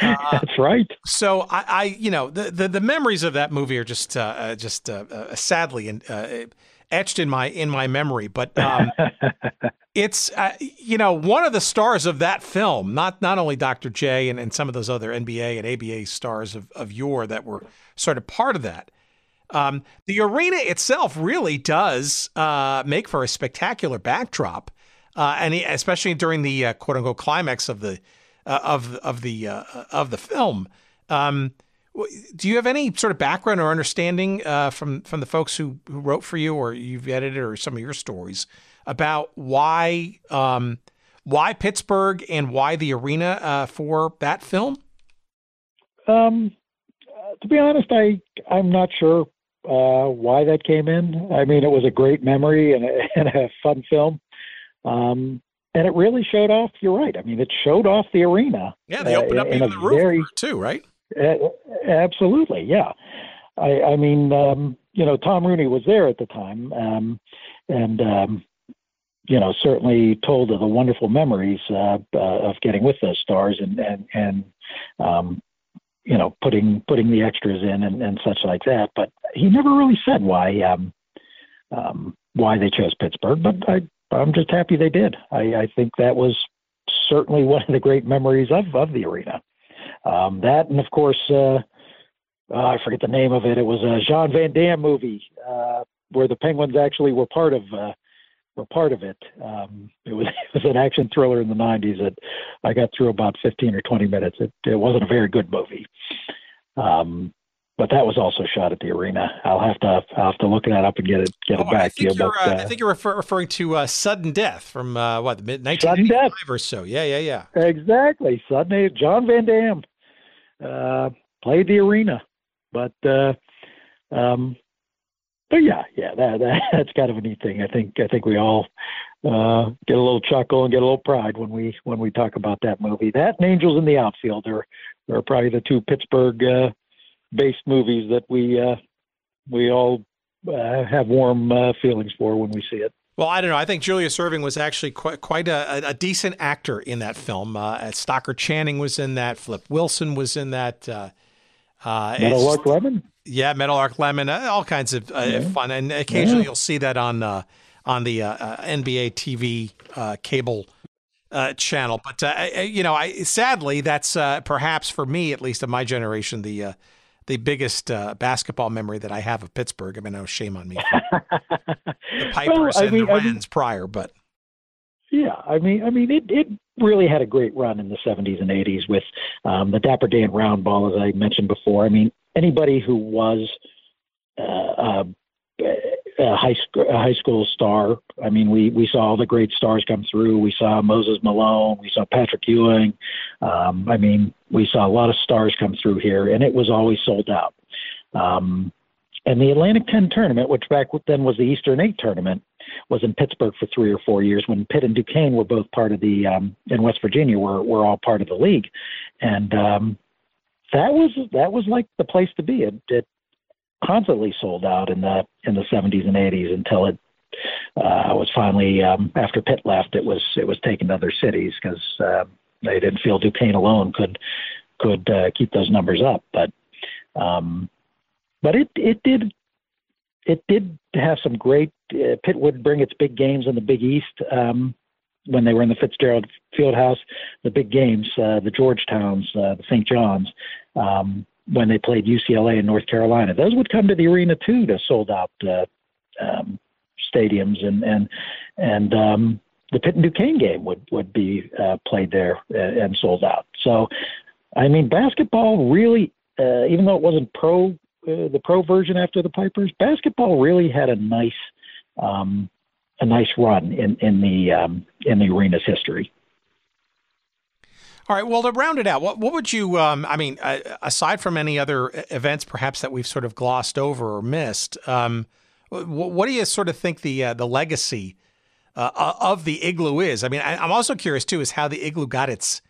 uh, That's right. So I, I, you know, the, the, the memories of that movie are just uh, uh just uh, uh sadly uh, etched in my in my memory. But um, it's uh, you know one of the stars of that film, not not only Dr. J and, and some of those other NBA and ABA stars of of yore that were sort of part of that. Um, the arena itself really does uh, make for a spectacular backdrop, uh, and especially during the uh, quote unquote climax of the uh, of of the uh, of the film. Um, do you have any sort of background or understanding uh, from from the folks who, who wrote for you, or you've edited, or some of your stories about why um, why Pittsburgh and why the arena for that film? Um, to be honest, I I'm not sure uh, why that came in. I mean, it was a great memory and a, and a fun film. Um, and it really showed off. You're right. I mean, it showed off the arena. Yeah, they opened uh, up in the roof very, too, right? Uh, absolutely, yeah. I, I mean, um, you know, Tom Rooney was there at the time, um, and um, you know, certainly told of the wonderful memories uh, uh, of getting with those stars and and and um, you know, putting putting the extras in and, and such like that. But he never really said why um, um, why they chose Pittsburgh. But I I'm just happy they did. I, I think that was certainly one of the great memories of of the arena. Um, that and of course, uh, uh, I forget the name of it. It was a Jean Van Damme movie uh, where the Penguins actually were part of uh, were part of it. Um, it was it was an action thriller in the '90s that I got through about 15 or 20 minutes. It it wasn't a very good movie, um, but that was also shot at the arena. I'll have to I'll have to look that up and get it get oh, it back to you. But, uh, I think you're refer- referring to uh, Sudden Death from uh, what the mid 1985 or so. Yeah, yeah, yeah. Exactly. Sudden John Van Damme uh, played the arena, but. Uh, um, but yeah, yeah, that, that that's kind of a neat thing. I think I think we all uh, get a little chuckle and get a little pride when we when we talk about that movie. That and Angels in the Outfield are are probably the two Pittsburgh uh, based movies that we uh, we all uh, have warm uh, feelings for when we see it. Well, I don't know. I think Julius Erving was actually quite quite a, a decent actor in that film. Uh, Stockard Channing was in that. Flip Wilson was in that. Uh, uh, Meadowlark Lemon. Yeah, Meadowlark Lemon. Uh, all kinds of uh, yeah. fun, and occasionally yeah. you'll see that on uh, on the uh, uh, NBA TV uh, cable channel. But you know, I sadly that's perhaps for me, at least of my generation, the the biggest basketball memory that I have of Pittsburgh. I mean, no shame on me. the Pipers well, I mean, and the Rens I mean, prior, but yeah, I mean, I mean, it it really had a great run in the 70s and 80s with um, the Dapper Dan round ball, as I mentioned before. I mean, anybody who was uh, a, a high school a high school star. I mean, we we saw all the great stars come through. We saw Moses Malone. We saw Patrick Ewing. Um, I mean, we saw a lot of stars come through here, and it was always sold out. Um, and the Atlantic 10 tournament, which back then was the Eastern 8 tournament, was in Pittsburgh for three or four years when Pitt and Duquesne were both part of the, um, in West Virginia, were, were all part of the league. And um, that was that was like the place to be. It, it constantly sold out in the in the 70s and 80s until it uh, was finally um, after Pitt left. It was it was taken to other cities because uh, they didn't feel Duquesne alone could could uh, keep those numbers up. But um, but it it did it did have some great. Uh, Pitt would bring its big games in the Big East um, when they were in the Fitzgerald Fieldhouse. The big games, uh, the Georgetowns, uh, the St. John's. Um, when they played UCLA in North Carolina, those would come to the arena too to sold out uh, um, stadiums and and and um, the Pitt and Duquesne game would would be uh, played there and sold out. So, I mean, basketball really, uh, even though it wasn't pro uh, the pro version after the Pipers, basketball really had a nice um, a nice run in in the um, in the arena's history. All right. Well, to round it out, what what would you? Um, I mean, uh, aside from any other events, perhaps that we've sort of glossed over or missed, um, what, what, do you sort of think the uh, the legacy uh, of the igloo is? I mean, I, am also curious too, is how the igloo got its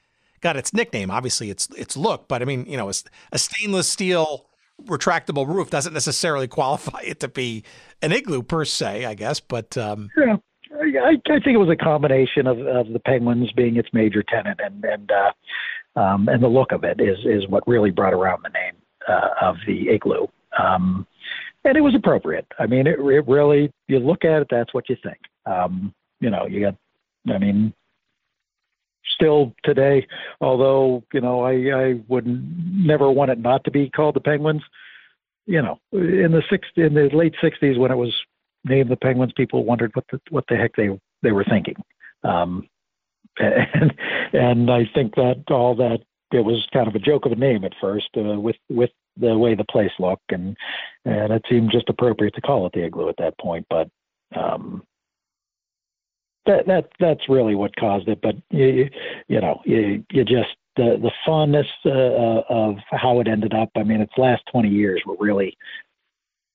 got its nickname. Obviously, its its look, but I mean, you know, a, a stainless steel retractable roof doesn't necessarily qualify it to be an igloo per se, I guess. But um, yeah, I, I think it was a combination of, of the Penguins being its major tenant and and uh, um, and the look of it is is what really brought around the name uh, of the igloo. Um, and it was appropriate. I mean, it, it really you look at it, that's what you think. Um, you know, you got, I mean, still today, although you know I, I would never want it not to be called the Penguins. You know, in the six in the late '60s when it was named the Penguins, people wondered what the what the heck they they were thinking. Um, and and I think that all that it was kind of a joke of a name at first uh, with with the way the place looked and and it seemed just appropriate to call it the igloo at that point but um that that that's really what caused it. But you you know you you just the the fondness uh, uh, of how it ended up. I mean, its last twenty years were really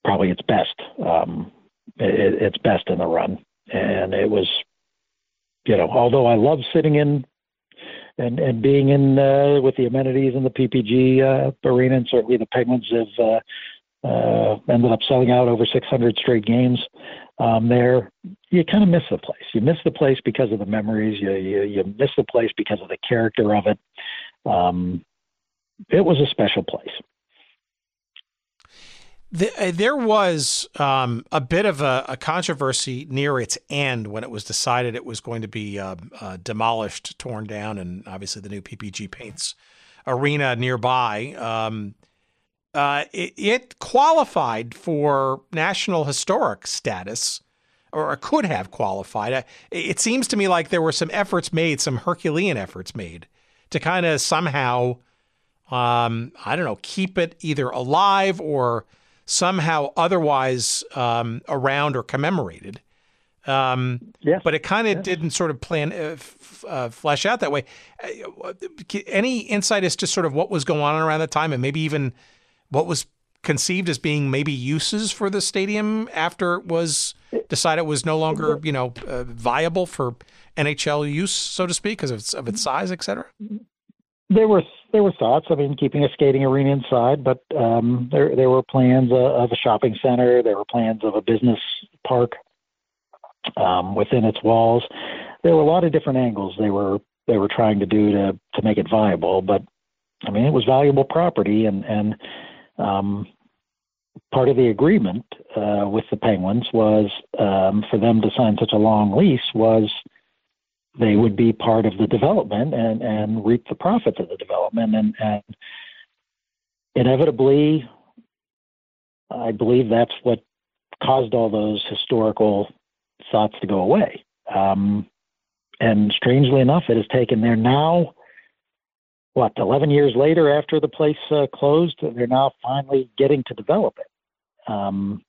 probably its best. Um, it, its best in the run, and it was you know although I love sitting in and and being in uh, with the amenities in the PPG uh, arena, and certainly the Penguins have uh, uh, ended up selling out over 600 straight games um, there. You kind of miss the place. You miss the place because of the memories. You you, you miss the place because of the character of it. Um, it was a special place. The, uh, there was um, a bit of a, a, controversy near its end when it was decided it was going to be uh, uh, demolished, torn down, and obviously the new PPG Paints arena nearby. Um, uh, it, it, qualified for National Historic status, or could have qualified. Uh, it seems to me like there were some efforts made, some Herculean efforts made, to kind of somehow, um, I don't know, keep it either alive or somehow otherwise um, around or commemorated. Um, yes. But it kind of yes. didn't sort of plan uh, f- uh, flesh out that way. Uh, any insight as to sort of what was going on around that time, and maybe even what was conceived as being maybe uses for the stadium after it was decided it was no longer you know uh, viable for NHL use, so to speak, because of its, of its size, et cetera? There were there were thoughts. I mean, keeping a skating arena inside, but um, there there were plans uh, of a shopping center. There were plans of a business park um, within its walls. There were a lot of different angles they were they were trying to do to to make it viable. But I mean, it was valuable property, and and um, part of the agreement uh, with the Penguins was um, for them to sign such a long lease was they would be part of the development and, and reap the profits of the development. And, and inevitably, I believe that's what caused all those historical thoughts to go away. Um, and strangely enough, it has taken there now what 11 years later after the place uh, closed they're now finally getting to develop it um,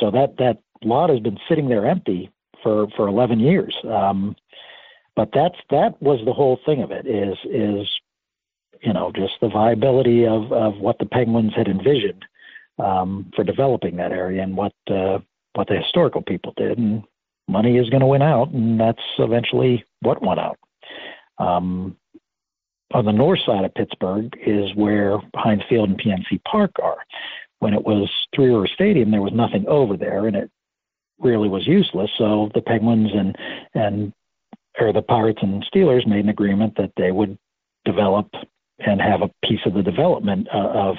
so that that lot has been sitting there empty for for 11 years um, but that's that was the whole thing of it is is you know just the viability of of what the penguins had envisioned um, for developing that area and what uh, what the historical people did and money is going to win out and that's eventually what won out um, on the north side of Pittsburgh is where Heinz Field and PNC Park are. When it was Three River Stadium, there was nothing over there, and it really was useless. So the Penguins and and or the Pirates and Steelers made an agreement that they would develop and have a piece of the development uh, of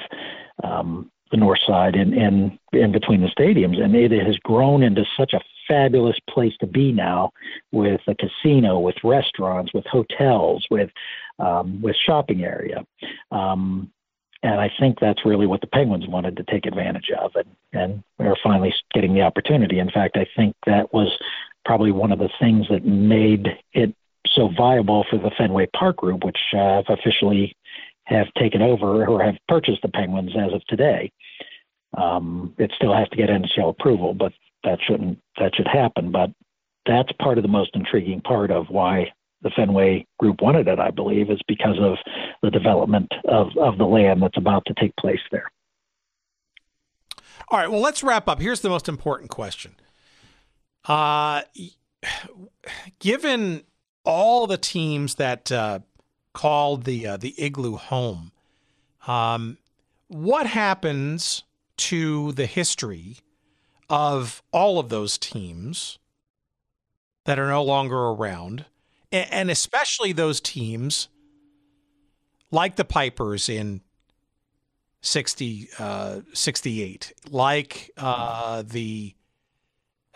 um, the north side in, in in between the stadiums, and it has grown into such a fabulous place to be now, with a casino, with restaurants, with hotels, with um, with shopping area. Um, and I think that's really what the Penguins wanted to take advantage of, and and we're finally getting the opportunity. In fact, I think that was probably one of the things that made it so viable for the Fenway Park Group, which uh, officially have taken over or have purchased the Penguins as of today. Um, it still has to get NHL approval, but that shouldn't that should happen. But that's part of the most intriguing part of why the Fenway Group wanted it, I believe, is because of the development of, of the land that's about to take place there. All right, well, let's wrap up. Here's the most important question. Uh, given all the teams that uh, called the uh, the igloo home. Um, what happens to the history of all of those teams that are no longer around, and, especially those teams like the Pipers in 60, uh, 68, like uh, the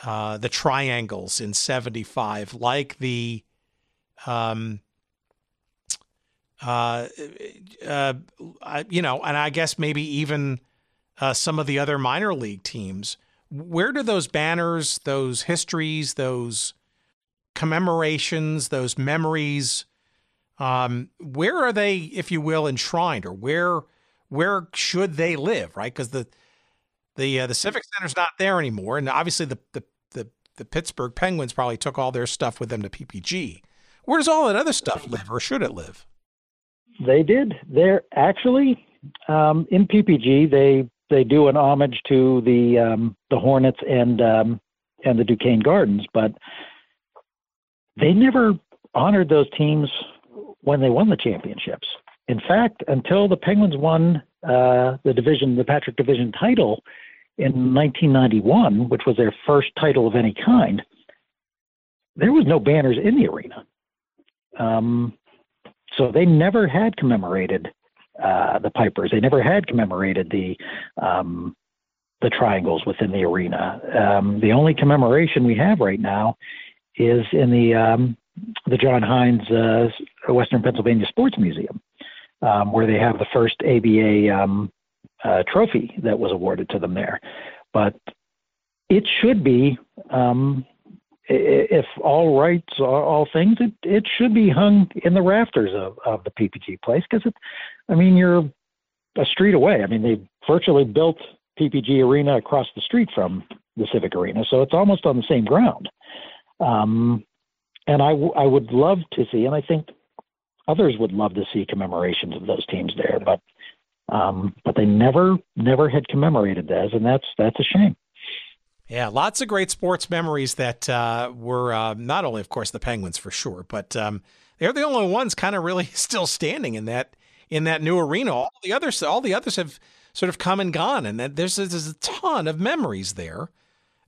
uh, the Triangles in 75, like the um, uh, uh, you know, and I guess maybe even uh, some of the other minor league teams. Where do those banners, those histories, those commemorations, those memories, um, where are they, if you will, enshrined, or where where should they live? Right, because the the uh, the Civic Center's not there anymore, and obviously the, the the Pittsburgh Penguins probably took all their stuff with them to PPG. Where does all that other stuff live, or should it live? They did. They're actually um, in PPG. They they do an homage to the um, the Hornets and um, and the Duquesne Gardens, but they never honored those teams when they won the championships. In fact, until the Penguins won uh, the division, the Patrick Division title in 1991, which was their first title of any kind, there was no banners in the arena. Um, so they never had commemorated uh, the Pipers. They never had commemorated the um, the triangles within the arena. Um, the only commemoration we have right now is in the um, the John Heinz uh, Western Pennsylvania Sports Museum, um, where they have the first ABA uh, trophy that was awarded to them there. But it should be um, if all rights are all things, it, it should be hung in the rafters of, of the PPG place because it, I mean, you're a street away. I mean, they virtually built PPG Arena across the street from the Civic Arena, so it's almost on the same ground. Um, and I, w- I would love to see, and I think others would love to see commemorations of those teams there, but um, but they never never had commemorated those, and that's that's a shame. Yeah, lots of great sports memories that uh, were uh, not only, of course, the Penguins for sure, but um, they're the only ones kind of really still standing in that in that new arena. All the others, all the others have sort of come and gone, and there's there's a ton of memories there.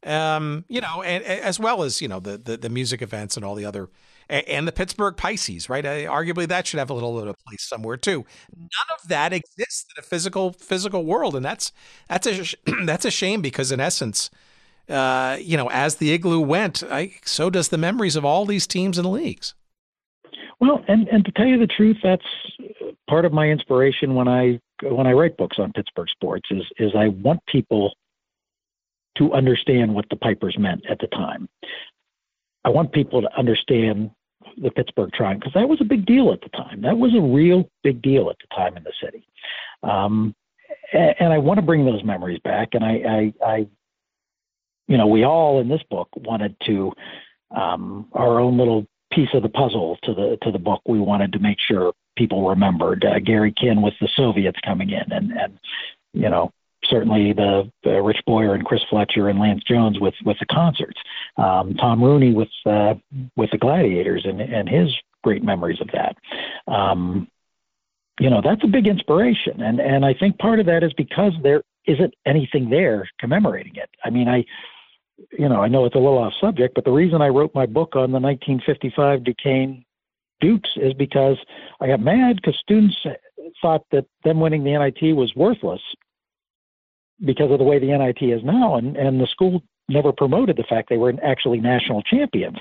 Um, you know, and, as well as you know the, the, the music events and all the other, and the Pittsburgh Pisces, right? arguably, that should have a little bit of place somewhere too. None of that exists in a physical physical world, and that's that's a that's a shame because in essence uh, you know, as the igloo went, I, so does the memories of all these teams and leagues. Well, and and to tell you the truth, that's part of my inspiration when I when I write books on Pittsburgh sports is is I want people to understand what the Pipers meant at the time. I want people to understand the Pittsburgh Triangle because that was a big deal at the time. That was a real big deal at the time in the city. Um, and, and I want to bring those memories back. And I, I, I you know, we all in this book wanted to um, our own little piece of the puzzle to the to the book. We wanted to make sure people remembered uh, Gary Kihn with the Soviets coming in, and and you know certainly the, Rich Boyer and Chris Fletcher and Lance Jones with with the concerts. Um, Tom Rooney with uh, with the Gladiators and and his great memories of that. Um, you know, that's a big inspiration. And, and I think part of that is because there isn't anything there commemorating it. I mean, I, you know, I know it's a little off subject, but the reason I wrote my book on the 1955 Duquesne Dukes is because I got mad because students thought that them winning the NIT was worthless because of the way the NIT is now, and and the school never promoted the fact they were actually national champions.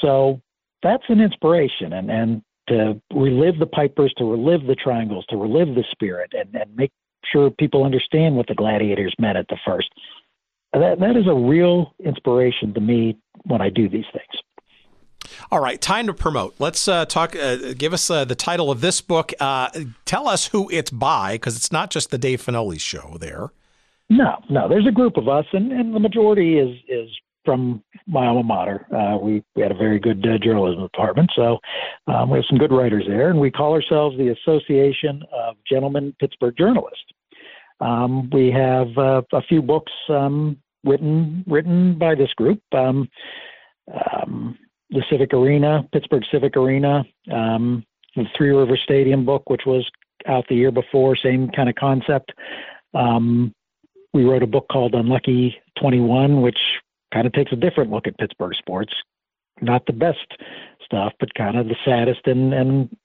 So that's an inspiration, and and to relive the pipers, to relive the triangles, to relive the spirit, and and make sure people understand what the gladiators meant at the first. That that is a real inspiration to me when I do these things. All right, time to promote. Let's uh, talk. Uh, give us uh, the title of this book. Uh, tell us who it's by, because it's not just the Dave Finoli show there. No, no. There's a group of us, and, and the majority is is from my alma mater. Uh, we we had a very good uh, journalism department, so um, we have some good writers there, and we call ourselves the Association of Gentlemen Pittsburgh Journalists. Um, we have uh, a few books um, written written by this group. Um, um, the Civic Arena, Pittsburgh Civic Arena, um, the Three River Stadium book, which was out the year before, same kind of concept. Um, we wrote a book called Unlucky 21, which kind of takes a different look at Pittsburgh sports. Not the best stuff, but kind of the saddest and and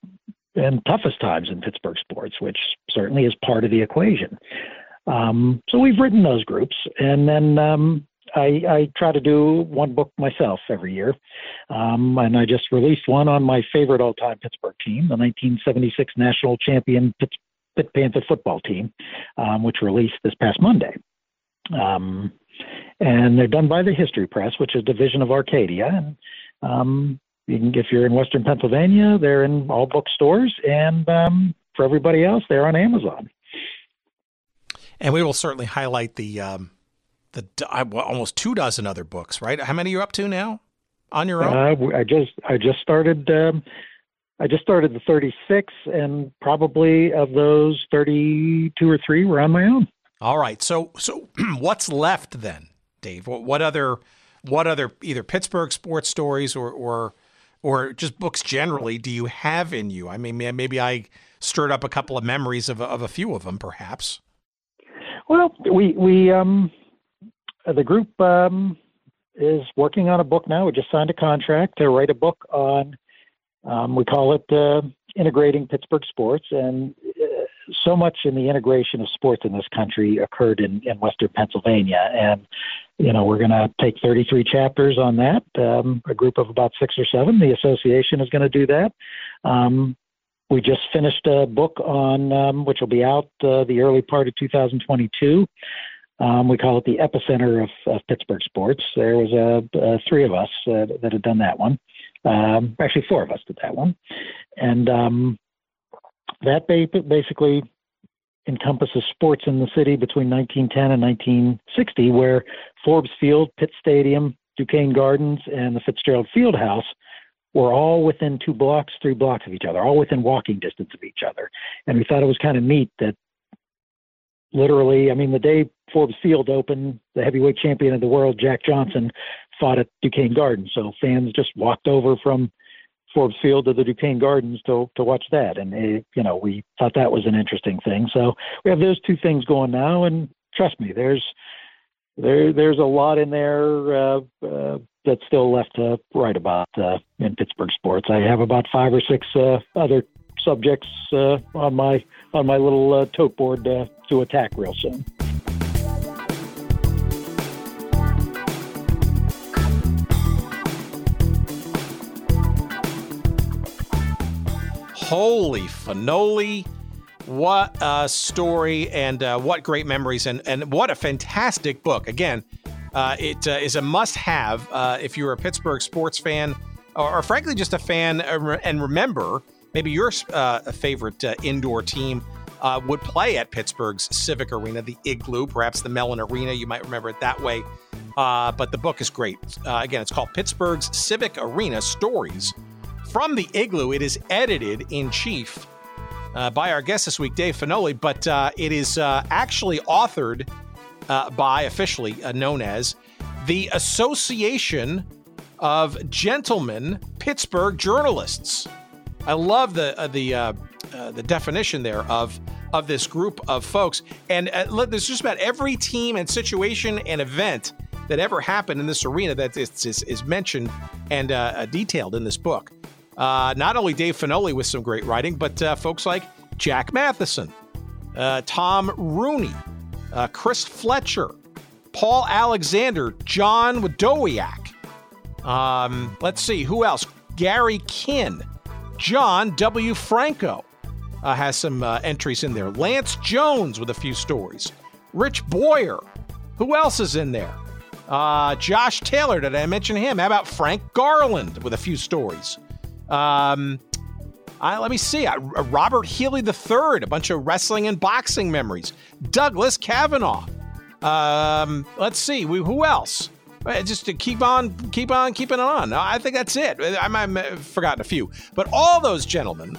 and toughest times in Pittsburgh sports, which certainly is part of the equation. Um, so we've written those groups, and then um, I, I, try to do one book myself every year. Um, and I just released one on my favorite all time Pittsburgh team, the 1976 national champion Pitt Panther football team, um, which released this past Monday. Um, and they're done by the History Press, which is a division of Arcadia. And um, you can, if you're in Western Pennsylvania, they're in all bookstores. And um, for everybody else, they're on Amazon. And we will certainly highlight the um, the almost two dozen other books, right? How many are you up to now on your own? Uh, I just I just started. Um, I just started the 36, and probably of those 32 or three were on my own. All right. So so what's left then, Dave? What, what other what other either Pittsburgh sports stories or or or just books generally do you have in you? I mean, maybe I stirred up a couple of memories of of a few of them, perhaps. Well, we we um the group um, is working on a book now. We just signed a contract to write a book on, um, we call it uh, Integrating Pittsburgh Sports. And uh, so much in the integration of sports in this country occurred in, in Western Pennsylvania. And, you know, we're going to take 33 chapters on that, um, a group of about six or seven. The association is going to do that. Um, we just finished a book on, um, which will be out uh, the early part of 2022 um, we call it the epicenter of, of Pittsburgh sports. There was a, three of us uh, that had done that one. Um, actually, four of us did that one, and um, that basically encompasses sports in the city between 1910 and 1960, where Forbes Field, Pitt Stadium, Duquesne Gardens, and the Fitzgerald Field House were all within two blocks, three blocks of each other, all within walking distance of each other. And we thought it was kind of neat that literally, I mean, the day Forbes Field opened, the heavyweight champion of the world, Jack Johnson, fought at Duquesne Gardens. So fans just walked over from Forbes Field to the Duquesne Gardens to to watch that, and it, you know we thought that was an interesting thing. So we have those two things going now, and trust me, there's there there's a lot in there uh, uh, that's still left to write about uh, in Pittsburgh sports. I have about five or six uh, other subjects uh, on my on my little uh, tote board uh, to attack real soon. Holy Finoli. What a story and uh, what great memories and, and what a fantastic book. Again, uh, it uh, is a must have uh, if you're a Pittsburgh sports fan or, or, frankly just a fan uh, and remember maybe your uh, favorite indoor team would play at Pittsburgh's Civic Arena, the Igloo, perhaps the Mellon Arena. You might remember it that way. but the book is great. again, it's called Pittsburgh's Civic Arena Stories from the Igloo. It is edited in chief uh, by our guest this week, Dave Finoli, but uh, it is uh, actually authored uh, by, officially uh, known as, the Association of Gentlemen Pittsburgh Journalists. I love the uh, the uh, the definition there of of this group of folks. And uh, there's just about every team and situation and event that ever happened in this arena that is, is, is mentioned and uh, uh detailed in this book. Uh, not only Dave Finoli with some great writing, but uh, folks like Jack Matheson, Tom Rooney, Chris Fletcher, Paul Alexander, John Wadowiak. Um, let's see, who else? Gary Kinn, John W. Franco uh, has some uh, entries in there. Lance Jones with a few stories. Rich Boyer. Who else is in there? Uh, Josh Taylor. Did I mention him? How about Frank Garland with a few stories? Um, I, let me see. Uh, Robert Healy III, a bunch of wrestling and boxing memories. Douglas Kavanaugh. Um, let's see. We, who else? Uh, just to keep on, keep on, keeping on. I think that's it. I might have forgotten a few, but all those gentlemen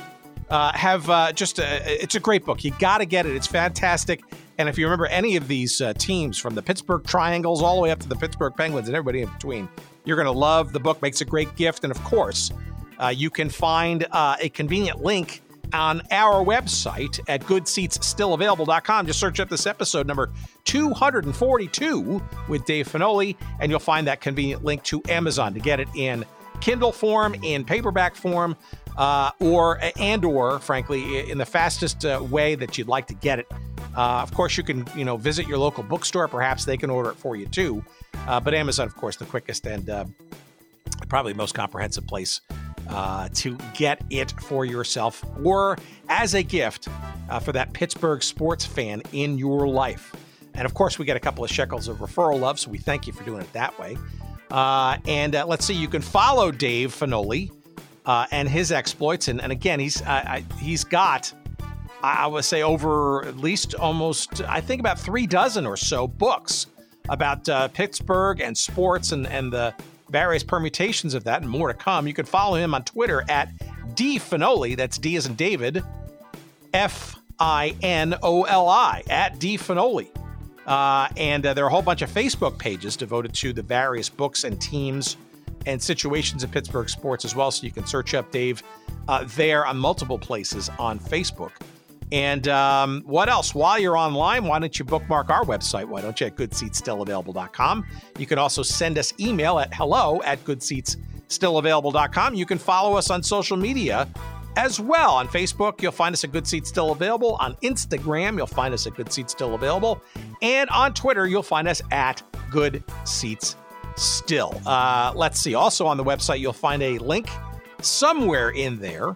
uh, have uh, just a, it's a great book. You got to get it. It's fantastic. And if you remember any of these uh, teams from the Pittsburgh Triangles all the way up to the Pittsburgh Penguins and everybody in between, you're going to love the book. Makes a great gift, and of course, uh, you can find uh, a convenient link on our website at goodseatsstillavailable.com. Just search up this episode number 242 with Dave Finoli, and you'll find that convenient link to Amazon to get it in Kindle form, in paperback form, uh, or and or frankly in the fastest uh, way that you'd like to get it. Uh, of course, you can you know visit your local bookstore. Perhaps they can order it for you too. Uh, but Amazon, of course, the quickest and uh, probably most comprehensive place uh, to get it for yourself or as a gift uh, for that Pittsburgh sports fan in your life. And of course, we get a couple of shekels of referral love, so we thank you for doing it that way. Uh, and uh, let's see, you can follow Dave Finoli uh, and his exploits. And, and again, he's I, he's got, I would say, over at least almost, I think about three dozen or so books about uh, Pittsburgh and sports and, and the various permutations of that and more to come. You can follow him on Twitter at D Finoli. That's D as in David, F I N O L I, at D Finoli. Uh, and uh, there are a whole bunch of Facebook pages devoted to the various books and teams and situations in Pittsburgh sports as well. So you can search up Dave uh, there on multiple places on Facebook. And um, what else? While you're online, why don't you bookmark our website? Why don't you at goodseatsstillavailable.com? You can also send us email at hello at goodseatsstillavailable.com. You can follow us on social media as well. On Facebook, you'll find us at Good Seats Still Available. On Instagram, you'll find us at Good Seats Still Available. And on Twitter, you'll find us at Good Seats Still. Uh, let's see. Also on the website, you'll find a link somewhere in there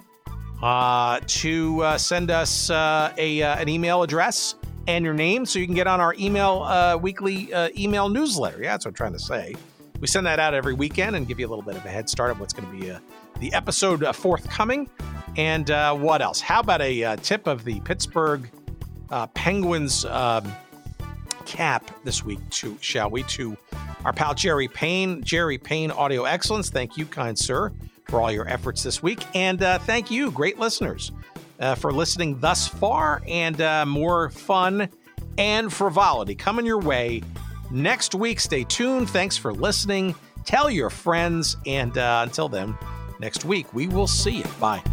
uh, to uh, send us uh, a, uh, an email address and your name so you can get on our email uh, weekly uh, email newsletter. Yeah, that's what I'm trying to say. We send that out every weekend and give you a little bit of a head start of what's going to be the episode forthcoming. And what else? How about a tip of the Pittsburgh Penguins um, cap this week, to, shall we, to our pal Jerry Payne. Jerry Payne Audio Excellence. Thank you, kind sir for all your efforts this week. And uh, thank you, great listeners, uh, for listening thus far and uh, more fun and frivolity coming your way next week. Stay tuned. Thanks for listening. Tell your friends. And uh, until then, next week, we will see you. Bye.